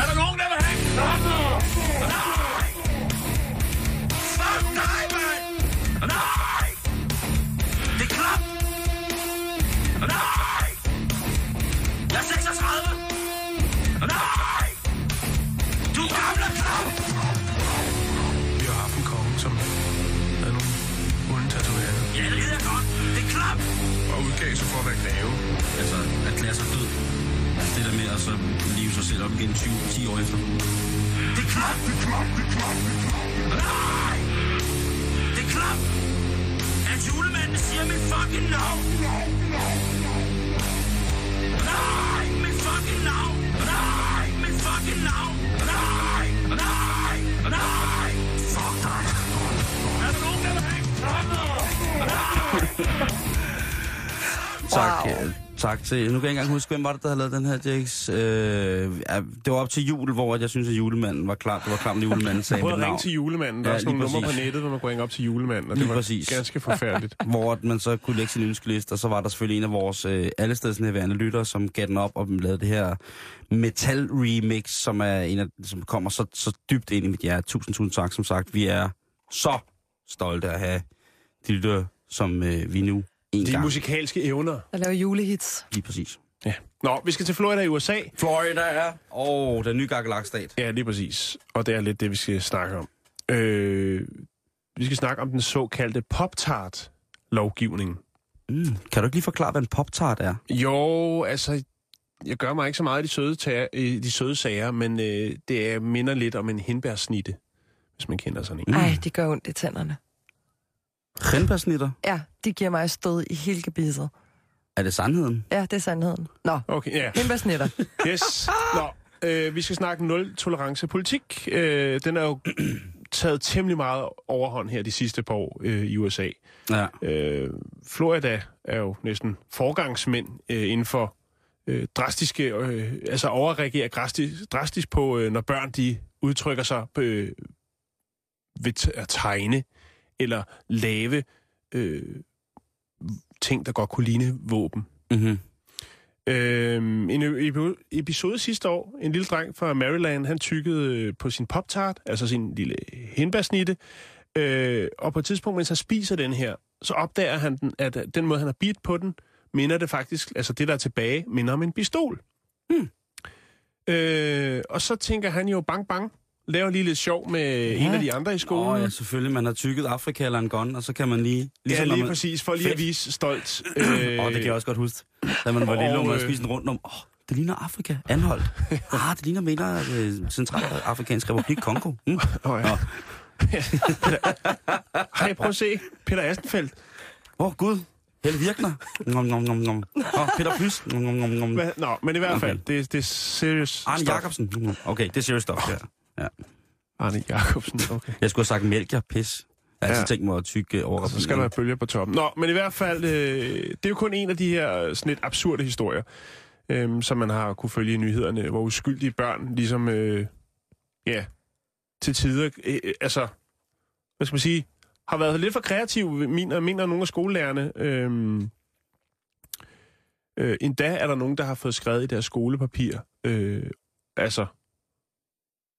Er der nogen, der vil have en og udgav for at være greve. Altså, erklære sig død. Altså, det der med at så leve sig selv op igen 20, 10 år efter. Det er klart, Det er klart, Det er klap! Nej! Det er klart, At julemanden siger mit fucking navn! Nej! Mit fucking navn! Nej! Mit fucking navn! Nej! Nej! Nej! Fuck dig! Er der nogen, der vil have en Nej. Tak, Wow. tak til... Nu kan jeg ikke engang huske, hvem var det, der havde lavet den her, Jakes? Øh, ja, det var op til jul, hvor at jeg synes, at julemanden var klar. Det var klar, at julemanden sagde mit at navn. ringe til julemanden. Der Ja, er sådan lige nogle numre på nettet, hvor man kunne ringe op til julemanden, og Lige det var præcis. ganske forfærdeligt. hvor at man så kunne lægge sin ønskeliste, og så var der selvfølgelig en af vores øh, allestedsnærværende lyttere, som gav den op og lavede det her metal remix, som er en af, som kommer så, så dybt ind i mit hjerte. Tusind, tusind tak, som sagt. Vi er så stolte at have de lyttere, som øh, vi nu en De gang... musikalske evner. Der laver julehits. Lige præcis. Ja. Nå, vi skal til Florida i USA. Florida er... Åh, oh, den nye gakkelak-stat. Ja, lige præcis. Og det er lidt det, vi skal snakke om. Øh, vi skal snakke om den såkaldte Pop-Tart-lovgivning. Mm. Kan du ikke lige forklare, hvad en pop-tart er? Jo, altså, jeg gør mig ikke så meget i de søde, tager, i de søde sager, men øh, det er, minder lidt om en hindbærsnitte, hvis man kender sådan en. Mm. Ej, de gør ondt i tænderne. Renbærsnitter? Ja, de giver mig stød i hele gebisset. Er det sandheden? Ja, det er sandheden. Nå, Okay, ja. hindbærsnitter. Yes. Nå, øh, vi skal snakke nul-tolerance politik. Øh, den er jo taget temmelig meget overhånd her de sidste par år øh, i USA. Ja. Øh, Florida er jo næsten forgangsmænd øh, inden for øh, drastiske, øh, altså overreagerer drastisk, drastisk på, øh, når børn de udtrykker sig øh, ved t- at tegne eller lave øh, ting, der godt kunne ligne våben. Mm-hmm. Øhm, en epi- episode sidste år, en lille dreng fra Maryland, han tykkede øh, på sin pop-tart, altså sin lille hindbærsnitte, øh, og på et tidspunkt, mens han spiser den her, så opdager han, den, at øh, den måde, han har bidt på den, minder det faktisk, altså det, der er tilbage, minder om en pistol. Hmm. Øh, og så tænker han jo, bang, bang, laver lige lidt sjov med ja. en af de andre i skolen. Åh, oh, ja, selvfølgelig. Man har tykket Afrika eller en gun, og så kan man lige... ja, når lige man, præcis, for lige at vise stolt. Øh, Åh, oh, det kan jeg også godt huske. Da man var lille, og Og, man øh, spiste den rundt om, oh, det ligner Afrika, anholdt. Ah, det ligner mener øh, Centralafrikansk Republik, Kongo. Mm. Åh, ja. Hey, prøv at se. Peter Astenfeldt. Åh, oh, Gud. Helle Virkner. Nom, nom, nom, nom. Oh, Peter Plys. Nom, nom, nom, nom. Nå, men i hvert fald, Okay. det, det er serious Arne stuff. Jacobsen. Nom. Okay, det er serious stuff, ja. Arne Jacobsen, okay. Jeg skulle have sagt mælk, pis. Jeg har altid Ja. tænkt mig at tykke over. Så skal der være bølger på toppen. Nå, men i hvert fald, øh, det er jo kun en af de her sådan lidt absurde historier, øh, som man har kunne følge i nyhederne, hvor uskyldige børn ligesom, øh, ja, til tider, øh, øh, altså, hvad skal man sige, har været lidt for kreative, mener, mener nogle af skolelærerne. Øh, øh, endda er der nogen, der har fået skrevet i deres skolepapir, øh, altså,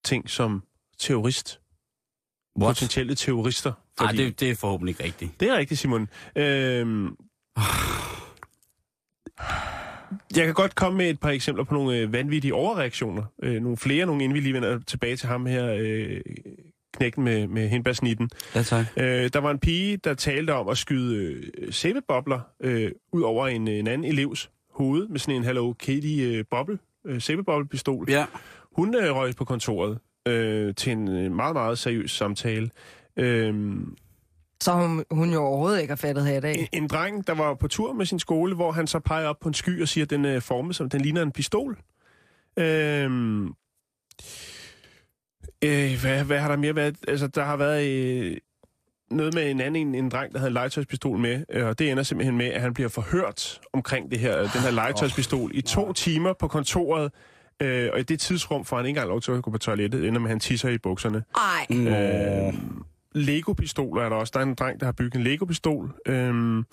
ting som terrorist, What? potentielle terrorister. Nej, det, det er forhåbentlig ikke rigtigt. Det er rigtigt, Simon. Øhm, jeg kan godt komme med et par eksempler på nogle øh, vanvittige overreaktioner. Øh, nogle flere, nogle inden vi lige vender tilbage til ham her, øh, knækken med, med hindbærsnitten. Ja, tak. Øh, der var en pige, der talte om at skyde øh, sæbebobler øh, ud over en, en anden elevs hoved med sådan en Hello Kitty øh, boble, øh, sæbebobblepistol. Ja. Hun øh, røg på kontoret øh, til en øh, meget, meget seriøs samtale. Øh, Så hun, hun jo overhovedet ikke har fattet her i dag. en, en dreng, der var på tur med sin skole, hvor han så peger op på en sky og siger, at den er formet som, den ligner en pistol. Øhm, øh, hvad, hvad har der mere været? Altså, der har været øh, noget med en anden, en, en dreng, der havde en legetøjspistol med, øh, og det ender simpelthen med, at han bliver forhørt omkring det her, den her legetøjspistol i to timer på kontoret, øh, og i det tidsrum får han ikke engang lov til at gå på toilettet, at han tisser i bukserne. Ej, Øh, Lego-pistoler er der også. Der er en dreng, der har bygget en Lego-pistol. Øhm,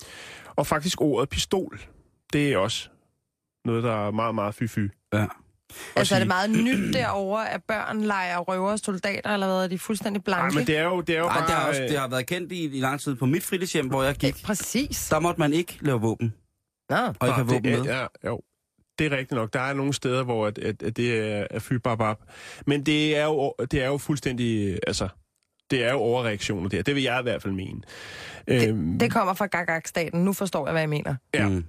og faktisk ordet pistol, det er også noget, der er meget, meget fy-fy. Ja. altså er det sige- meget nyt derovre, at børn leger røver og soldater, eller hvad er de fuldstændig Nej, blanke? men det er jo, det er jo Ej, bare... det, har også, øh, det har været kendt i, i lang tid på mit fritidshjem, hvor jeg gik. Præcis. Der måtte man ikke lave våben, Nå. og ikke have våben det, med. ja, jo, det er rigtigt nok. Der er nogle steder, hvor at, at, at det er, er fy bap, bap. Men det er, jo, det er jo fuldstændig... Altså, det er jo overreaktioner der. Det vil jeg i hvert fald mene. Øhm, Det kommer fra Gagak-staten. Nu forstår jeg, hvad jeg mener. Ja. Mm.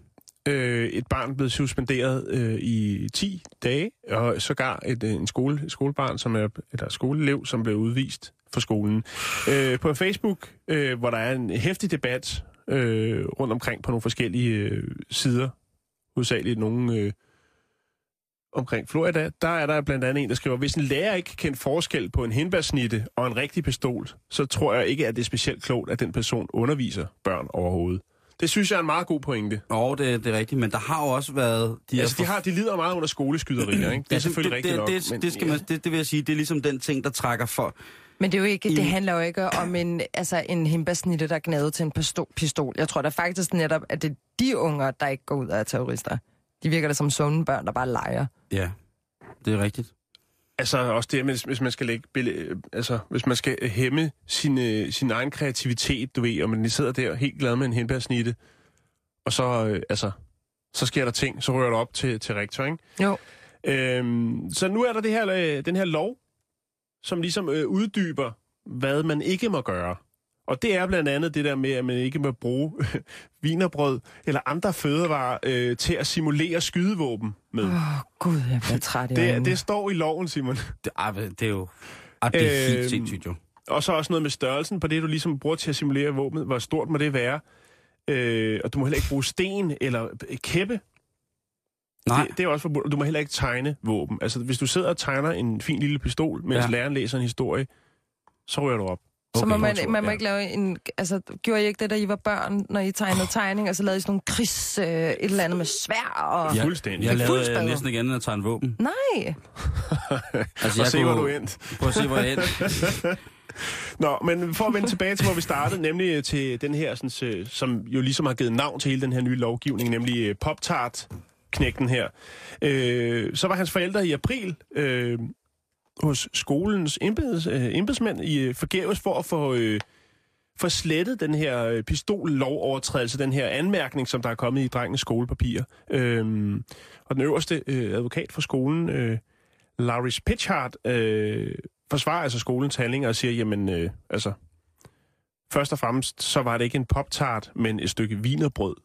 øh, et barn blevet suspenderet øh, i 10 dage, og sågar et, øh, en skole, et skolebarn, som er eller skoleelev, som blev udvist fra skolen. Øh, på Facebook, øh, hvor der er en hæftig debat øh, rundt omkring på nogle forskellige øh, sider, hovedsageligt nogle øh, omkring Florida, der er der blandt andet en, der skriver, hvis en lærer ikke kan forskel på en hindbærsnitte og en rigtig pistol, så tror jeg ikke, at det er specielt klogt, at den person underviser børn overhovedet. Det synes jeg er en meget god pointe. Og det, det er rigtigt, men der har jo også været... De, altså, de, har, de lider meget under skoleskyderier, ikke? Det er selvfølgelig det, rigtigt det, nok. det, men- det, skal man, det, det vil jeg sige, det er ligesom den ting, der trækker for... Men det, er jo ikke, det handler jo ikke om en, altså en himbasnitte, der er til en pisto- pistol. Jeg tror da faktisk netop, at det er de unger, der ikke går ud af terrorister. De virker da som sunde børn, der bare leger. Ja, det er rigtigt. Altså også det, hvis, hvis man skal lægge billede, altså hvis man skal hæmme sin, øh, sin egen kreativitet, du ved, og man sidder der helt glad med en hindbærsnitte, og så, øh, altså, så sker der ting, så rører du op til, til rektor, ikke? Jo. Øhm, så nu er der det her, øh, den her lov, som ligesom øh, uddyber, hvad man ikke må gøre. Og det er blandt andet det der med, at man ikke må bruge vinerbrød eller andre fødevarer øh, til at simulere skydevåben med. Åh, oh, gud, jeg bliver træt i Det, øjnene. det står i loven, Simon. Det, ej, det er jo... Ej, det er helt Øhm, sindssygt jo. Og så også noget med størrelsen på det, du ligesom bruger til at simulere våbnet. Hvor stort må det være? Øh, og du må heller ikke bruge sten eller øh, kæppe. Nej, Det, det er også forbudt. Og Du må heller ikke tegne våben. Altså, hvis du sidder og tegner en fin lille pistol, mens ja. læreren læser en historie, så rører du op. Så må Okay. man, man må Ja. ikke lave en... Altså, gjorde I ikke det, da I var børn, når I tegnede tegning, og så lavede I sådan nogle krigs... Øh, et eller andet med svær og... Ja. Fuldstændig. Jeg Det lavede øh, næsten ikke andet end at tegne våben. Nej, Altså, Og se, hvor du er endt. Prøv at se, hvor jeg er endt. Nå, men for at vende tilbage til, hvor vi startede, nemlig øh, til den her, sådan, som jo ligesom har givet navn til hele den her nye lovgivning, nemlig øh, Pop-Tart knægten her. Øh, så var hans forældre i april øh, hos skolens embeds, øh, embedsmænd i øh, forgæves for at få, øh, få slettet den her øh, pistollovovertrædelse, den her anmærkning, som der er kommet i drengens skolepapir. Øhm, og den øverste øh, advokat for skolen, øh, Laris Pitchard, øh, forsvarer altså skolens handlinger og siger, jamen, øh, altså, først og fremmest, så var det ikke en poptart, men et stykke vinerbrød.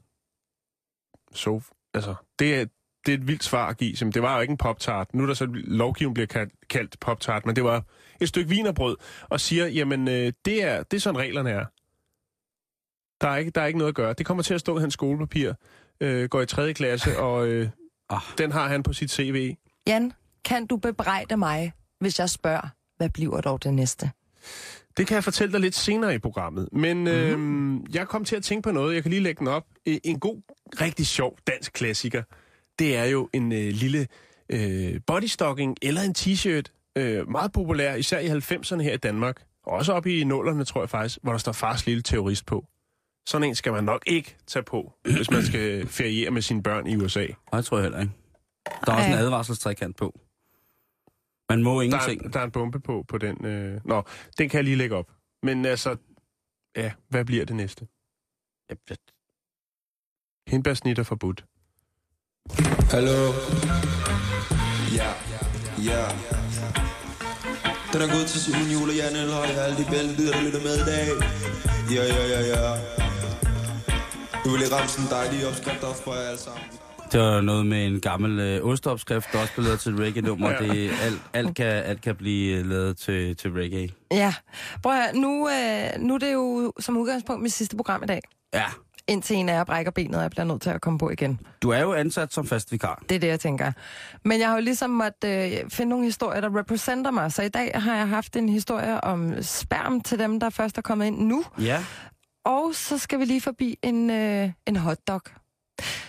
Så, altså, det er, det er et vildt svar at give. Simpelthen. Det var jo ikke en poptart. Nu er der så lovgivningen bliver kaldt, kaldt poptart, men det var et stykke vinerbrød, og siger, jamen, øh, det, er, det er sådan reglerne er. Der er, ikke, der er ikke noget at gøre. Det kommer til at stå i hans skolepapir, øh, går i 3. klasse, og øh, Ah. den har han på sit CV. Jan, kan du bebrejde mig, hvis jeg spørger, hvad bliver dog det næste? Det kan jeg fortælle dig lidt senere i programmet. Men mm-hmm. øhm, jeg kom til at tænke på noget. Jeg kan lige lægge den op. Øh, En god, rigtig sjov dansk klassiker. Det er jo en øh, lille øh, bodystocking eller en t-shirt. Øh, meget populær, især i 90'erne her i Danmark. Også op i nullerne, tror jeg faktisk, hvor der står fars lille terrorist på. Sådan en skal man nok ikke tage på, hvis man skal feriere med sine børn i USA. Nej, det tror jeg heller ikke. Der er også en advarselstrækant på. Man må Der ingenting. er, der er en bombe på, på den. Øh... Nå, den kan jeg lige lægge op. Men altså, ja, hvad bliver det næste? Hindbærsnit er forbudt. Hallo. Ja, ja. Den er gået til Simon Jul og Jan Elhøj alle de bæltelyder, der lytter med i dag. Ja, ja, ja, ja. Nu vil jeg ramme sådan en dejlig opskrift op for jer alle sammen. Det var noget med en gammel øh, osteopskrift, der også blev lavet til et reggae-nummer. Ja. Ja. Det, alt, alt, kan, alt kan blive øh, lavet til, til reggae. Ja, prøv at høre, nu, øh, nu er det jo som udgangspunkt mit sidste program i dag. Ja, Indtil en af jer brækker benet, og jeg bliver nødt til at komme på igen. du er jo ansat som fast vikar. Det er det, jeg tænker. Men jeg har jo ligesom måtte øh, finde nogle historier, der repræsenter mig. Så i dag har jeg haft en historie om sperm til dem, der først er kommet ind nu. Ja. Og så skal vi lige forbi en, øh, en hotdog.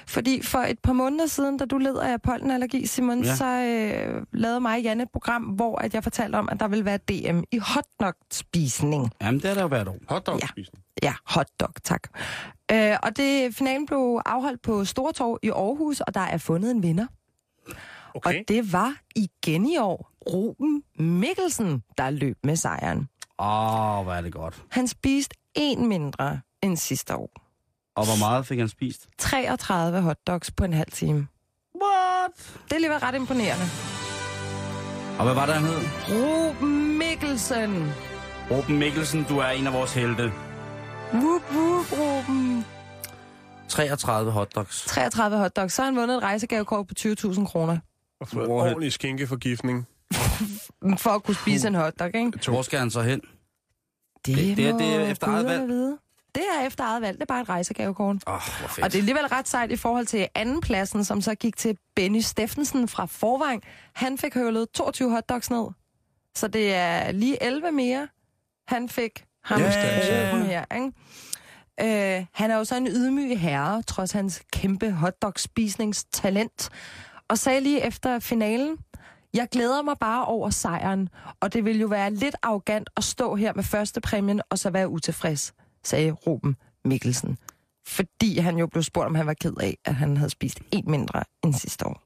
Fordi for et par måneder siden, da du led af pollenallergi, Simon, Ja. så øh, lavede mig og Jan et program, hvor at jeg fortalte om, at der vil være DM i hotdog-spisning. Jamen, det er der jo hvert år. Hotdog Ja. spisning. Ja, hotdog, tak. Øh, og det finalen blev afholdt på Stortorv i Aarhus, og der er fundet en vinder. Okay. Og det var igen i år Ruben Mikkelsen, der løb med sejren. Åh, oh, hvor er det godt. Han spiste en mindre end sidste år. Og hvor meget fik han spist? 33 hotdogs på en halv time. What? Det er alligevel ret imponerende. Og hvad var det, han hed? Ruben Mikkelsen. Ruben Mikkelsen, du er en af vores helte. Whoop, whoop, Ruben. 33 hotdogs. 33 hotdogs. Så har han vundet et rejsegavekort på 20.000 kroner. Og fået Hvor- ordentlig skænkeforgiftning. For at kunne spise en hotdog, ikke? Hvor skal han så hen? Det, Det- det er- det er efter eget valg. Det er efter eget valg. Det er bare et rejsegavekort. Oh. Og det er alligevel ret sejt i forhold til anden pladsen, som så gik til Benny Steffensen fra Forvang. Han fik høvlet 22 hotdogs ned. Så det er lige 11 mere. Han fik ham yeah. her, ikke? Øh, han er jo så en ydmyg herre, trods hans kæmpe hotdog-spisningstalent. Og sagde lige efter finalen, jeg glæder mig bare over sejren, og det vil jo være lidt arrogant at stå her med første præmien og så være utilfreds, sagde Ruben Mikkelsen. Fordi han jo blev spurgt, om han var ked af, at han havde spist en mindre end sidste år.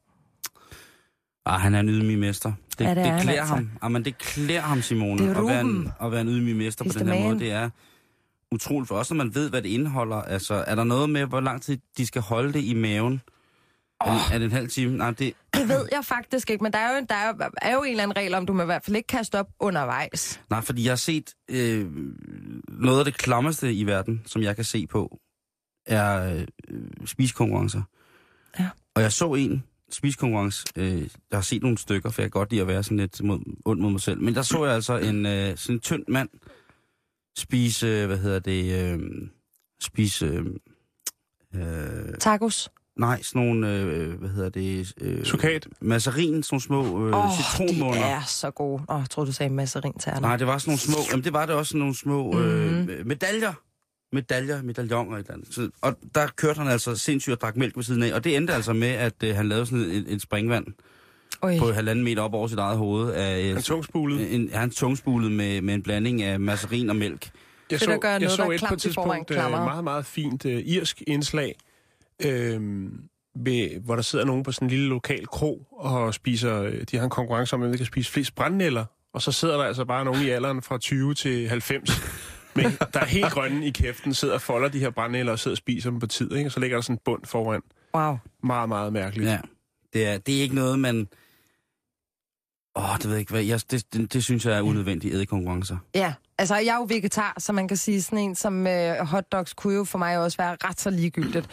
Ah, han er en ydmyg mester. Det, Ja, det er det klæder altså. ham. Ah, men det klæder ham, Simone, Det er at være, en, at være en ydmyg mester på He's den the her man. måde. Det er utroligt for os, når man ved, hvad det indeholder. Altså, er der noget med, hvor lang tid de skal holde det i maven? Oh. Er, det en halv time? Nej, det, Det ved jeg faktisk ikke, men der er jo, der er, jo- er jo en eller anden regel om, du må i hvert fald ikke kaste op undervejs. nej, fordi jeg har set øh, noget af det klammeste i verden, som jeg kan se på, er øh, spisekonkurrencer. Ja. Og jeg så en spisekonkurrence. Øh, jeg har set nogle stykker, for jeg kan godt lide at være sådan lidt mod, ond mod mig selv. Men der så jeg altså en øh, sådan en tynd mand spise, øh, hvad hedder det, øh, spise, øh, Tacos. Nej, sådan nogle, øh, hvad hedder det, øh, Sukat. masserin, sådan nogle små øh, Åh, citronmåner. de er så gode. Åh, jeg troede, du sagde masserin til Nej, det var sådan nogle små, jamen det var det også sådan nogle små øh, Mhm. medaljer. Medaljer, medaljoner og et eller andet. Så, og der kørte han altså sindssygt og drak mælk ved siden af. Og det endte altså med, at øh, han lavede sådan et, et springvand Oj. på halvanden meter op over sit eget hoved. Af, øh, Han tungspulet. en, han tungspulet med, med en blanding af masserin og mælk. Jeg Fedt at gøre jeg noget, så der er et på et tidspunkt øh, meget, meget fint øh, irsk indslag, øh, ved, hvor der sidder nogen på sådan en lille lokal krog og spiser, øh, de har en konkurrence om, hvem der kan spise flest brændnælder, og så sidder der altså bare nogen i alderen fra 20 til 90, men der er helt grønne i kæften, sidder og folder de her brændnælder og sidder og spiser dem på tid, ikke? og så ligger der sådan en bund foran. Wow. Meget, meget mærkeligt. Ja. Det er, det er ikke noget, man... Åh, det ved jeg ikke hvad. Jeg, det, det, det, synes jeg er unødvendigt ædekonkurrencer. Ja, altså jeg er jo vegetar, så man kan sige sådan en som øh, hotdogs kunne jo for mig også være ret så ligegyldigt.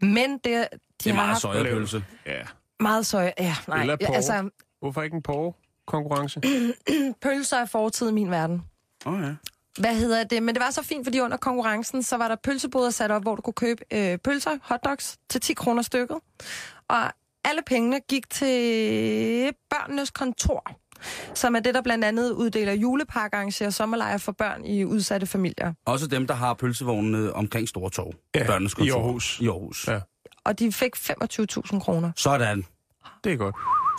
Men det, de Det er meget haft sojapølse. Ja. meget soja. Ja, nej. Eller porre. altså, Hvorfor ikke en porre-konkurrence? pølser er fortid i min verden. Åh oh, ja. Hvad hedder det? Men det var så fint, fordi under konkurrencen, så var der pølseboder sat op, hvor du kunne købe øh, pølser, hotdogs, til 10 kroner stykket. Og alle pengene gik til børnenes kontor, som er det, der blandt andet uddeler julepakker, arrangerer sommerlejre for børn i udsatte familier. Også dem, der har pølsevognene omkring Store Torv. Ja, Børnenes i. Aarhus. I Aarhus. Ja. Og de fik 25.000 kroner. Sådan. Det er godt.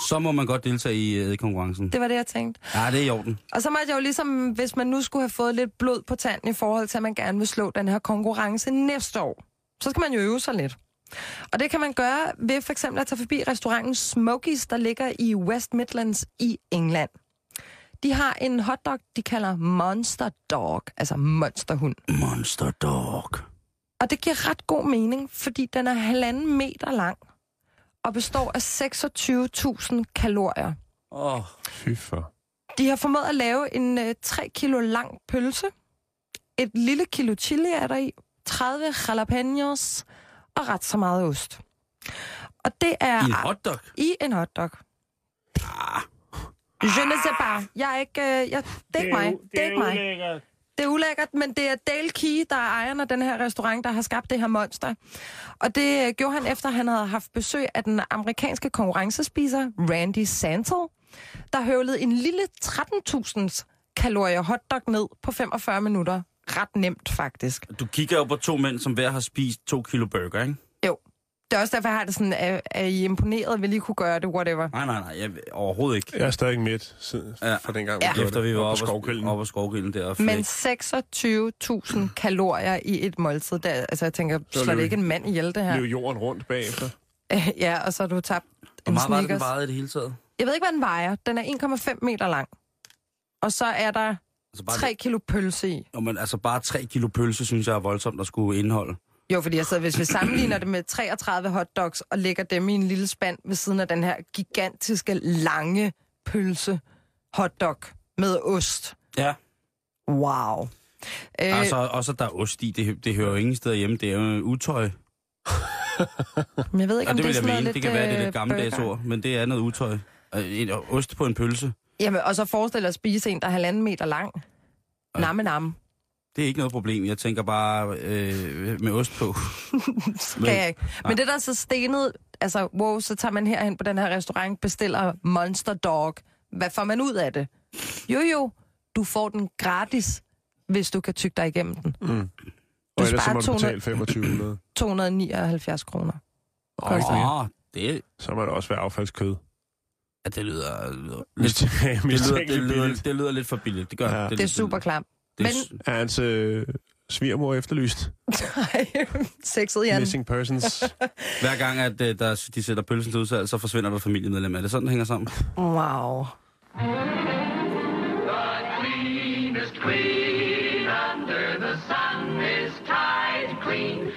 Så må man godt deltage i ædekonkurrencen. Det var det, jeg tænkte. Ja, det er i orden. Og så måtte jeg jo ligesom, hvis man nu skulle have fået lidt blod på tanden i forhold til, at man gerne vil slå den her konkurrence næste år, så skal man jo øve sig lidt. Og det kan man gøre ved for eksempel at tage forbi restauranten Smokies, der ligger i West Midlands i England. De har en hotdog, de kalder Monster Dog, altså monsterhund. Monster Dog. Og det giver ret god mening, fordi den er halvanden meter lang og består af 26.000 kalorier. Åh, oh, Fy for. De har formået at lave en øh, 3 kilo lang pølse. Et lille kilo chili er der i. 30 jalapenos og ret så meget ost. Og det er i en hotdog. i en hotdog. Je ne sais pas. Jeg er ikke... Øh, jeg, det er ikke mig. Det er ikke mig. Det er ulækkert, men det er Dale Key, der er ejeren af den her restaurant, der har skabt det her monster. Og det øh, gjorde han efter, at han havde haft besøg af den amerikanske konkurrencespiser, Randy Santel, der høvlede en lille 13.000 kalorier hotdog ned på 45 minutter. Ret nemt, faktisk. Du kigger jo på to mænd, som hver har spist to kilo burger, ikke? Jo. Det er også derfor, jeg har det sådan, er, er I imponeret, vil I kunne gøre det, whatever. Nej, nej, nej, jeg, overhovedet ikke. Jeg er stadig midt siden, Ja. fra dengang, vi Ja. Efter vi var Op på oppe skovgrillen. op på skovgrillen der. Og Men flæk. 26.000 kalorier i et måltid, der, altså jeg tænker, var slår det ikke en mand ihjel, det her? Løb jorden rundt bagefter. ja, og så har du tabt Hvor meget var det, den vejede i det hele taget? Jeg ved ikke, hvad den vejer. Den er 1,5 meter lang. Og så er der Altså bare, 3 kilo pølse i. Jo, men altså bare 3 kilo pølse, synes jeg er voldsomt at skulle indeholde. Jo, fordi jeg sidder, hvis vi sammenligner det med 33 hotdogs og lægger dem i en lille spand ved siden af den her gigantiske, lange pølse hotdog med ost. Ja. Wow. Øh, Altså, også at der er ost i, det, det hører jo ingen steder hjemme. Det er jo utøj. men jeg ved ikke, Ja, om det det, vil er sådan noget lidt Det kan være, det er øh, lidt gammeldags burger. ord, men det er noget utøj. Øh, En ost på en pølse, Jamen, og så forestil dig at spise en, der er halvanden meter lang. Namme namme. det er ikke noget problem. Jeg tænker bare øh, med ost på. Kan jeg ikke. Men det der er så stenet, altså, wow, så tager man herhen på den her restaurant, bestiller Monster Dog. Hvad får man ud af det? Jo, jo, du får den gratis, hvis du kan tygge dig igennem den. Og Du ellers så må du 200 betale 2500. 279 kroner. Åh, Åh, det, så må det også være affaldskød. Ja, det lyder, lyder Lidt, det, lyder, det, lyder, det lyder lidt for billigt. Det gør Ja. Det er super klamt. Det, Men- det, Er hans øh, svigermor efterlyst? Nej, sexet Jan. Missing persons. hver gang, at øh, der, de sætter pølsen til udsalg, så forsvinder der et familiemedlem. Er det sådan, det hænger sammen? Wow. clean under the sun is Tide Clean.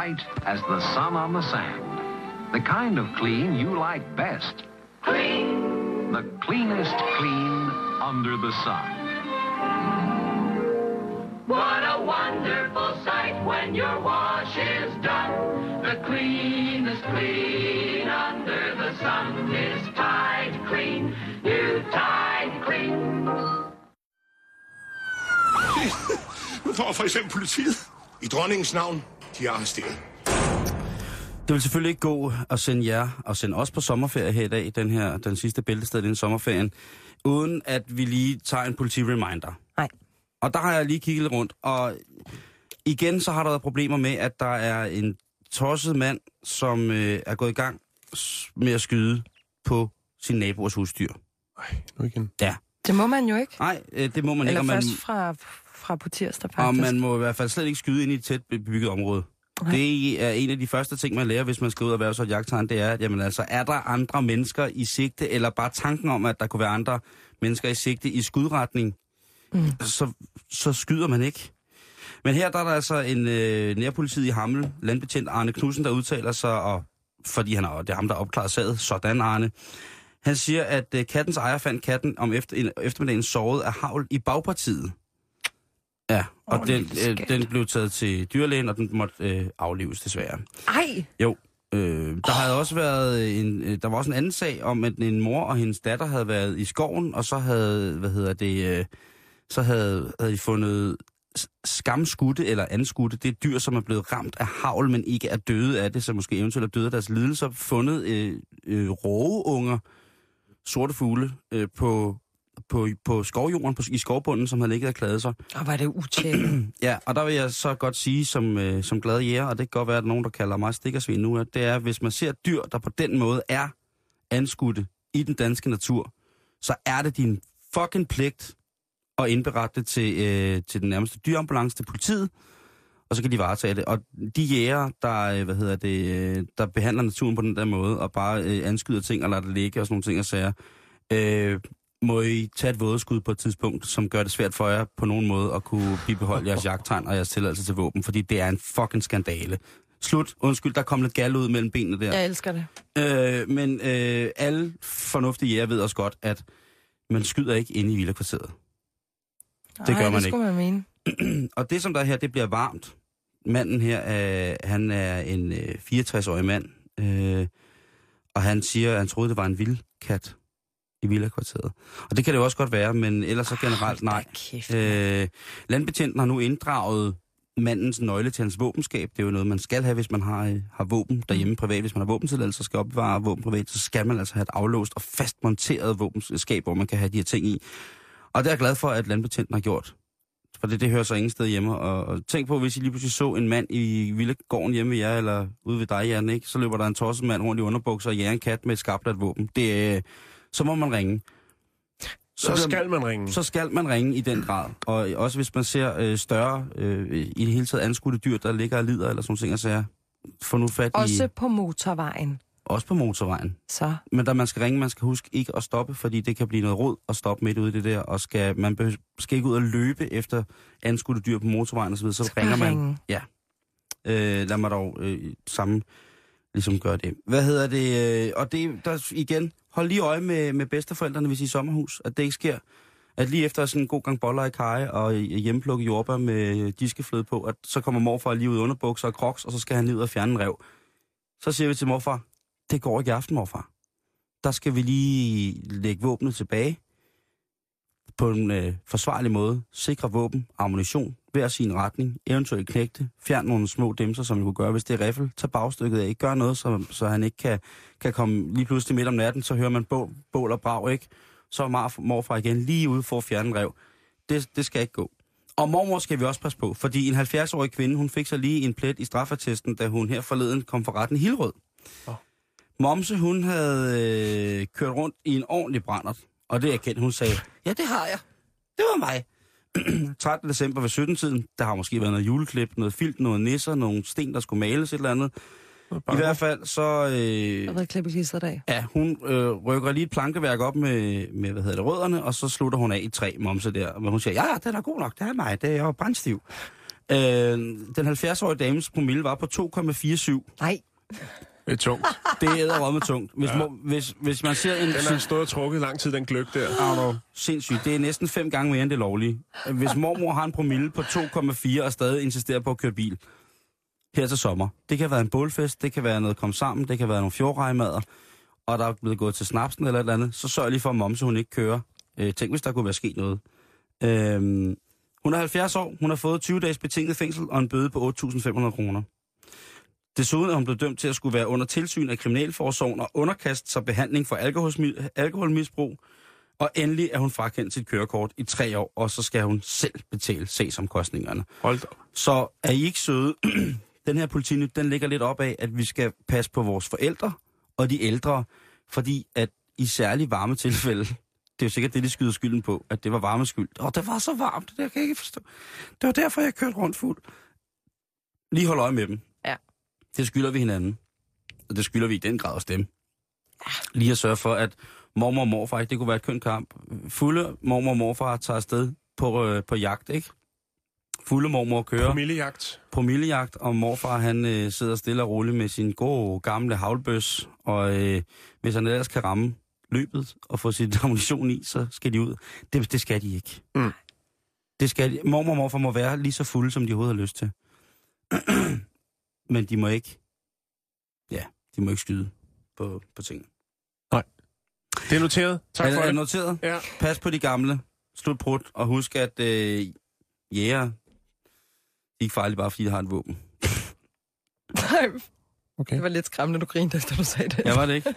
Bright as the sun on the sand. The kind of clean you like best. Clean. The cleanest clean under the sun. What a wonderful sight when your wash is done. The cleanest clean under the sun is Tide Clean. New Tide Clean. Nu får for eksempel politiet. I dronningens navn, de er arresteret. Det vil selvfølgelig ikke gå at sende jer og sende os på sommerferie her i dag, den her den sidste bæltested inden sommerferien, uden at vi lige tager en politi-reminder. Nej. Og der har jeg lige kigget rundt, og igen så har der været problemer med, at der er en tosset mand, som øh, er gået i gang med at skyde på sin naboers husdyr. Ej, nu igen. Ja. Det må man jo ikke. Nej, øh, det må man Eller ikke, man, først fra, fra på tirsdag, og faktisk. man må i hvert fald slet ikke skyde ind i et tæt bebygget område. Nej. Det er en af de første ting, man lærer, hvis man skal ud og være så jagttegn, det er, at jamen, altså, er der andre mennesker i sigte, eller bare tanken om, at der kunne være andre mennesker i sigte i skudretning, mm. så, så skyder man ikke. Men her der er der altså en øh, nærpolitiet i Hammel, landbetjent Arne Knudsen, der udtaler sig, og fordi han er, det er ham, der har opklaret saget, sådan Arne. Han siger, at øh, kattens ejer fandt katten om efter, en, eftermiddagen såret af havl i bagpartiet. Ja, og Åh, den, øh, den blev taget til dyrlægen, og den måtte øh, aflives desværre. Ej, Jo, øh, der havde også været en, øh, der var også en anden sag om, at en mor og hendes datter havde været i skoven, og så havde, hvad hedder det, øh, så havde, havde de fundet skamskudte eller anskudte. Det er dyr, som er blevet ramt af havl, men ikke er døde af det, så måske eventuelt er døde af deres lidelser. Fundet øh, øh, rågeunger, sorte fugle, øh, på, på, på skovjorden, på, i skovbunden, som havde ligget og kladet sig. og var det utjekket. Ja, og der vil jeg så godt sige som, øh, som glad jæger, og det kan godt være, at nogen, der kalder mig stikkersvin nu, at det er, hvis man ser dyr, der på den måde er anskudte i den danske natur, så er det din fucking pligt at indberette det til, øh, til den nærmeste dyreambulance, til politiet, og så kan de varetage det. Og de jæger, der, øh, hvad hedder det, øh, der behandler naturen på den der måde, og bare øh, anskyder ting og lader det ligge og sådan nogle ting og sager, øh, må I tage et vådeskud på et tidspunkt, som gør det svært for jer på nogen måde at kunne bibeholde jeres jagttegn og jeres tilladelse til våben, fordi det er en fucking skandale. Slut. Undskyld, der kom lidt gal ud mellem benene der. Jeg elsker det. Øh, men øh, alle fornuftige jæger ved også godt, at man skyder ikke inde i vildekvarteret. Det gør man det skulle man mene. Og det, som der er her, det bliver varmt. Manden her, øh, han er en øh, 64-årig mand, øh, og han siger, at han troede, det var en vildkat i villakvarteret. Og det kan det jo også godt være, men ellers så generelt nej. Øh, landbetjenten har nu inddraget mandens nøgle til hans våbenskab. Det er jo noget, man skal have, hvis man har, øh, har våben derhjemme privat. Hvis man har våbentilladelse og skal opbevare våben privat, så skal man altså have et aflåst og fastmonteret våbenskab, hvor man kan have de her ting i. Og det er jeg glad for, at landbetjenten har gjort. For det, det hører sig ingen sted hjemme. Og, og tænk på, hvis I lige pludselig så en mand i Villegården hjemme ved jer, eller ude ved dig, Jan, ikke? så løber der en tosset mand rundt i underbukser og jager en kat med et skarpt våben. Det, øh, så må man ringe. Så skal man ringe. Så skal man ringe i den grad. Og også hvis man ser øh, større, øh, i det hele taget anskudte dyr, der ligger og lider, eller sådan ting, så er få nu fat i... Også på motorvejen. også på motorvejen. Så. Men da man skal ringe, man skal huske ikke at stoppe, fordi det kan blive noget rod at stoppe midt ude i det der, og skal, man behøver- skal ikke ud og løbe efter anskudte dyr på motorvejen osv., så, så ringer man. ringe. Ja. Øh, lad mig dog øh, sammen ligesom gøre det. Hvad hedder det? Øh, og det, der igen, hold lige øje med, med bedsteforældrene, hvis I er i sommerhus, at det ikke sker. At lige efter sådan en god gang boller i kaj og øh, hjemplukke jordbær med diskefløde på, at så kommer morfar lige ud i underbukser og crocs, og så skal han lige ud og fjerne en rev. Så siger vi til morfar, det går ikke i aften, morfar. Der skal vi lige lægge våbnet tilbage på en øh, forsvarlig måde. Sikre våben, ammunition, hver sin retning, eventuelt knægte, fjern nogle små dimser, som vi kunne gøre, hvis det er riffel, tag bagstykket af, ikke gør noget, så, så han ikke kan, kan komme lige pludselig midt om natten, så hører man bål, bål og brag, ikke? Så er mar, morfar igen lige ude for at fjerne rev. Det, det skal ikke gå. Og mormor skal vi også passe på, fordi en 70-årig kvinde, hun fik så lige en plet i straffattesten, da hun her forleden kom for retten i Hilrød. Åh. Momse, hun havde øh, kørt rundt i en ordentlig brændert, og det erkendte hun sagde, ja, det har jeg. Det var mig. 13. december ved 17-tiden, der har måske været noget juleklip, noget filt, noget nisser, nogle sten, der skulle males et eller andet. I hvert fald så... Øh, Jeg har været klippeklister dag. Ja, hun øh, rykker lige et plankeværk op med, med, hvad hedder det, rødderne, og så slutter hun af i tre momse der. Men hun siger, ja, ja, den er god nok, det er mig, det er jeg jo brændstiv. Øh, den 70-årige dames promille var på 2,47. Nej. Det er tungt. Det er med tungt. Hvis, ja. hvis, hvis man ser en... Den har stået og trukket lang tid, den gløk der. Arno, sindssygt. Det er næsten fem gange mere end det lovlige. Hvis mormor har en promille på 2,4 og stadig insisterer på at køre bil her til sommer. Det kan være en bålfest, det kan være noget kom sammen, det kan være nogle fjordrejmader, og der er blevet gået til snapsen eller et eller andet, så sørg lige for, at momse hun ikke kører. Øh, tænk, hvis der kunne være sket noget. Øh, hun er 70 år, hun har fået 20 dages betinget fængsel og en bøde på 8.500 kroner. Desuden er hun blevet dømt til at skulle være under tilsyn af Kriminalforsorgen og underkaste sig behandling for alkoholmisbrug. Og endelig er hun frakendt sit kørekort i tre år, og så skal hun selv betale sagsomkostningerne. Hold da. Så er I ikke søde? den her politinyt, den ligger lidt op af, at vi skal passe på vores forældre og de ældre, fordi at i særlig varme tilfælde, det er jo sikkert det, de skyder skylden på, at det var varmeskyld. Og det var så varmt, det der kan jeg ikke forstå. Det var derfor, jeg kørte rundt fuld. Lige hold øje med dem. Det skylder vi hinanden. Og det skylder vi i den grad også dem. Lige at sørge for, at mormor og morfar, det kunne være et kønt kamp. Fulde mormor og morfar tager afsted på, øh, på jagt, ikke? Fulde mormor kører Promillejagt. promillejagt, og morfar han øh, sidder stille og roligt med sin gode gamle havlbøs, og øh, hvis han ellers kan ramme løbet og få sit ammunition i, så skal de ud. Det, det skal de ikke. Mm. Det skal de. Mormor og morfar må være lige så fulde, som de overhovedet har lyst til. Men de må ikke, ja, de må ikke skyde på, på tingene. Det er noteret. Tak er, for er det det. noteret? Ja. Pas på de gamle. Slut prut, og husk, at øh, jæger, de er ikke farlige bare, fordi de har et våben. Nej, Okay. det var lidt skræmmende, du grinede, efter du sagde det. Ja, var det ikke?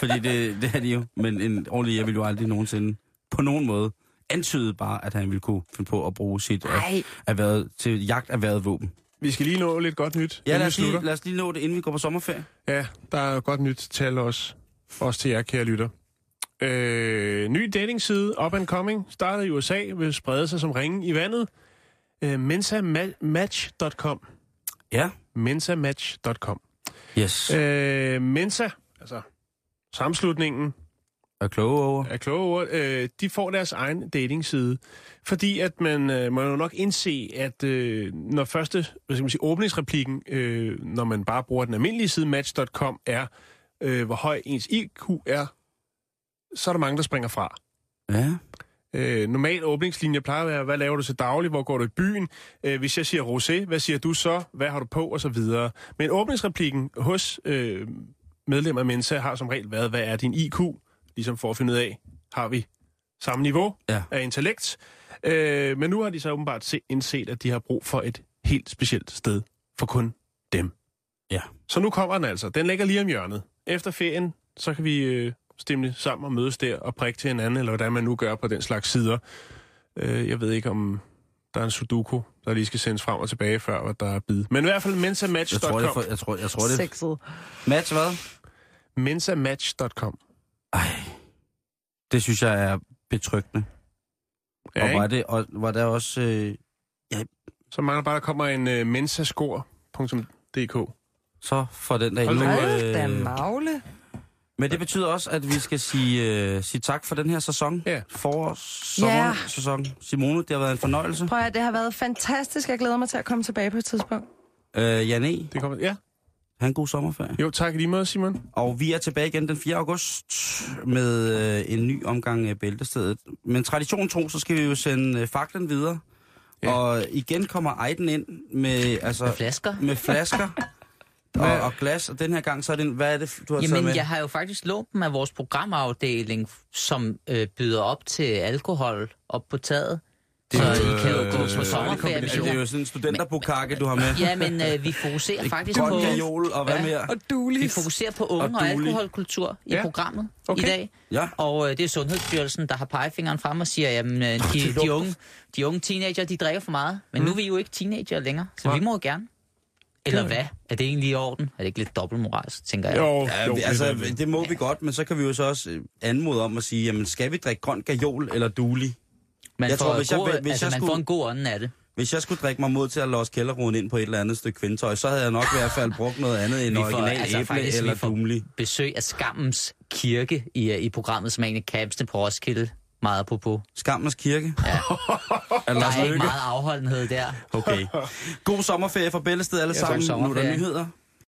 Fordi det, det er de jo. Men en ordentlig jæger ville jo aldrig nogensinde på nogen måde antyde bare, at han ville kunne finde på at bruge sit øh, Nej. erhvervet, til jagt erhvervet våben. Vi skal lige nå lidt godt nyt. Ja, lad os, lige, lad os lige nå det, inden vi går på sommerferie. Ja, der er godt nyt til alle os. Også til jer, kære lytter. Øh, ny datingside, Up and Coming, startede i USA, vil sprede sig som ringen i vandet. Øh, mensamatch.com. Ja. Mensamatch.com. Yes. Øh, Mensa, altså sammenslutningen Er kloge over. af kloge ord, øh, de får deres egen datingside. Fordi at man øh, må jo nok indse, at øh, når første hvad skal man sige, åbningsreplikken, øh, når man bare bruger den almindelige side match.com, er, øh, hvor høj ens IQ er, så er der mange, der springer fra. Ja. Øh, normal åbningslinje plejer at være, hvad laver du til daglig, hvor går du i byen? Øh, hvis jeg siger rosé, hvad siger du så? Hvad har du på? Og så videre. Men åbningsreplikken hos øh, medlemmer af Mensa har som regel været, hvad er din IQ? Ligesom for at finde ud af, har vi samme niveau Ja. af intellekt? Øh, men nu har de så åbenbart se, indset, at de har brug for et helt specielt sted for kun dem. Ja. Så nu kommer den altså. Den ligger lige om hjørnet. Efter ferien, så kan vi øh, stemme sammen og mødes der og prikke til hinanden, eller hvordan man nu gør på den slags sider. Øh, jeg ved ikke, om der er en sudoku, der lige skal sendes frem og tilbage, før at der er bid. Men i hvert fald Jeg tror, mensamatch.com. for, jeg tror, jeg tror det. Sexet. Match hvad? Mensamatch.com. Ej. Det synes jeg er betryggende. Ja, og var, det, og var der også... Øh, Så mangler bare, der kommer en uh, mensascore.dk. så for den dag Hold nu... da Hold da Øh, magle. men det betyder også, at vi skal sige, øh, sige tak for den her sæson. Ja. Forårs, sommersæson. Simone, det har været en fornøjelse. Prøv at det har været fantastisk. Jeg glæder mig til at komme tilbage på et tidspunkt. Øh, Jan E., Det kommer, ja. Ha' en god sommerferie. Jo, tak i lige måde, Simon. Og vi er tilbage igen den 4. august med øh, en ny omgang af Bæltestedet. Men tradition tro, så skal vi jo sende øh, faklen videre. Ja. Og igen kommer Ejden ind med, altså, Med flasker. med flasker og, og glas. Og den her gang, så er det, hvad er det, du har taget Jamen, med? jeg har jo faktisk lånt dem af vores programafdeling, som øh, byder op til alkohol op på taget. Så er I jo, kan jo øh, gå på øh, sommerferie det det er jo sådan en studenterbukakke, du har med. Ja, men øh, vi fokuserer faktisk på... gajol, og hvad Ja. mere? Og Vi duelis. fokuserer på unge Og og, alkoholkultur i Ja. programmet Okay. i dag. Ja. Og øh, det er Sundhedsstyrelsen, der har pegefingeren frem og siger, at de, de, unge, de unge teenager, de drikker for meget. Men nu er vi jo ikke teenager længere, så Nej. vi må jo gerne. Eller hvad? Er det egentlig i orden? Er det ikke lidt dobbeltmoralsk, tænker jeg? Jo, Ja, jo, vi, det altså, det. det må vi godt, men så kan vi jo så også øh, anmode om at sige, jamen, skal vi drikke grøn gajol eller duli? Man, Jeg får, tror, hvis jeg- god, hvis altså, jeg man skulle- får en god ånd af det. Hvis jeg skulle drikke mig mod til at låse kælderruden ind på et eller andet stykke kvindtøj, så havde jeg nok i hvert fald brugt noget andet end Vi får- original altså, æble faktisk, eller dumli. Besøg af Skammens Kirke i, i programmet, som en af campsene på Roskilde. Meget apropos. Skammens kirke. Ja. Er Der Lars er ikke meget afholdenhed der. Okay. God sommerferie for Bællested alle Ja, sammen. Nu er der nyheder.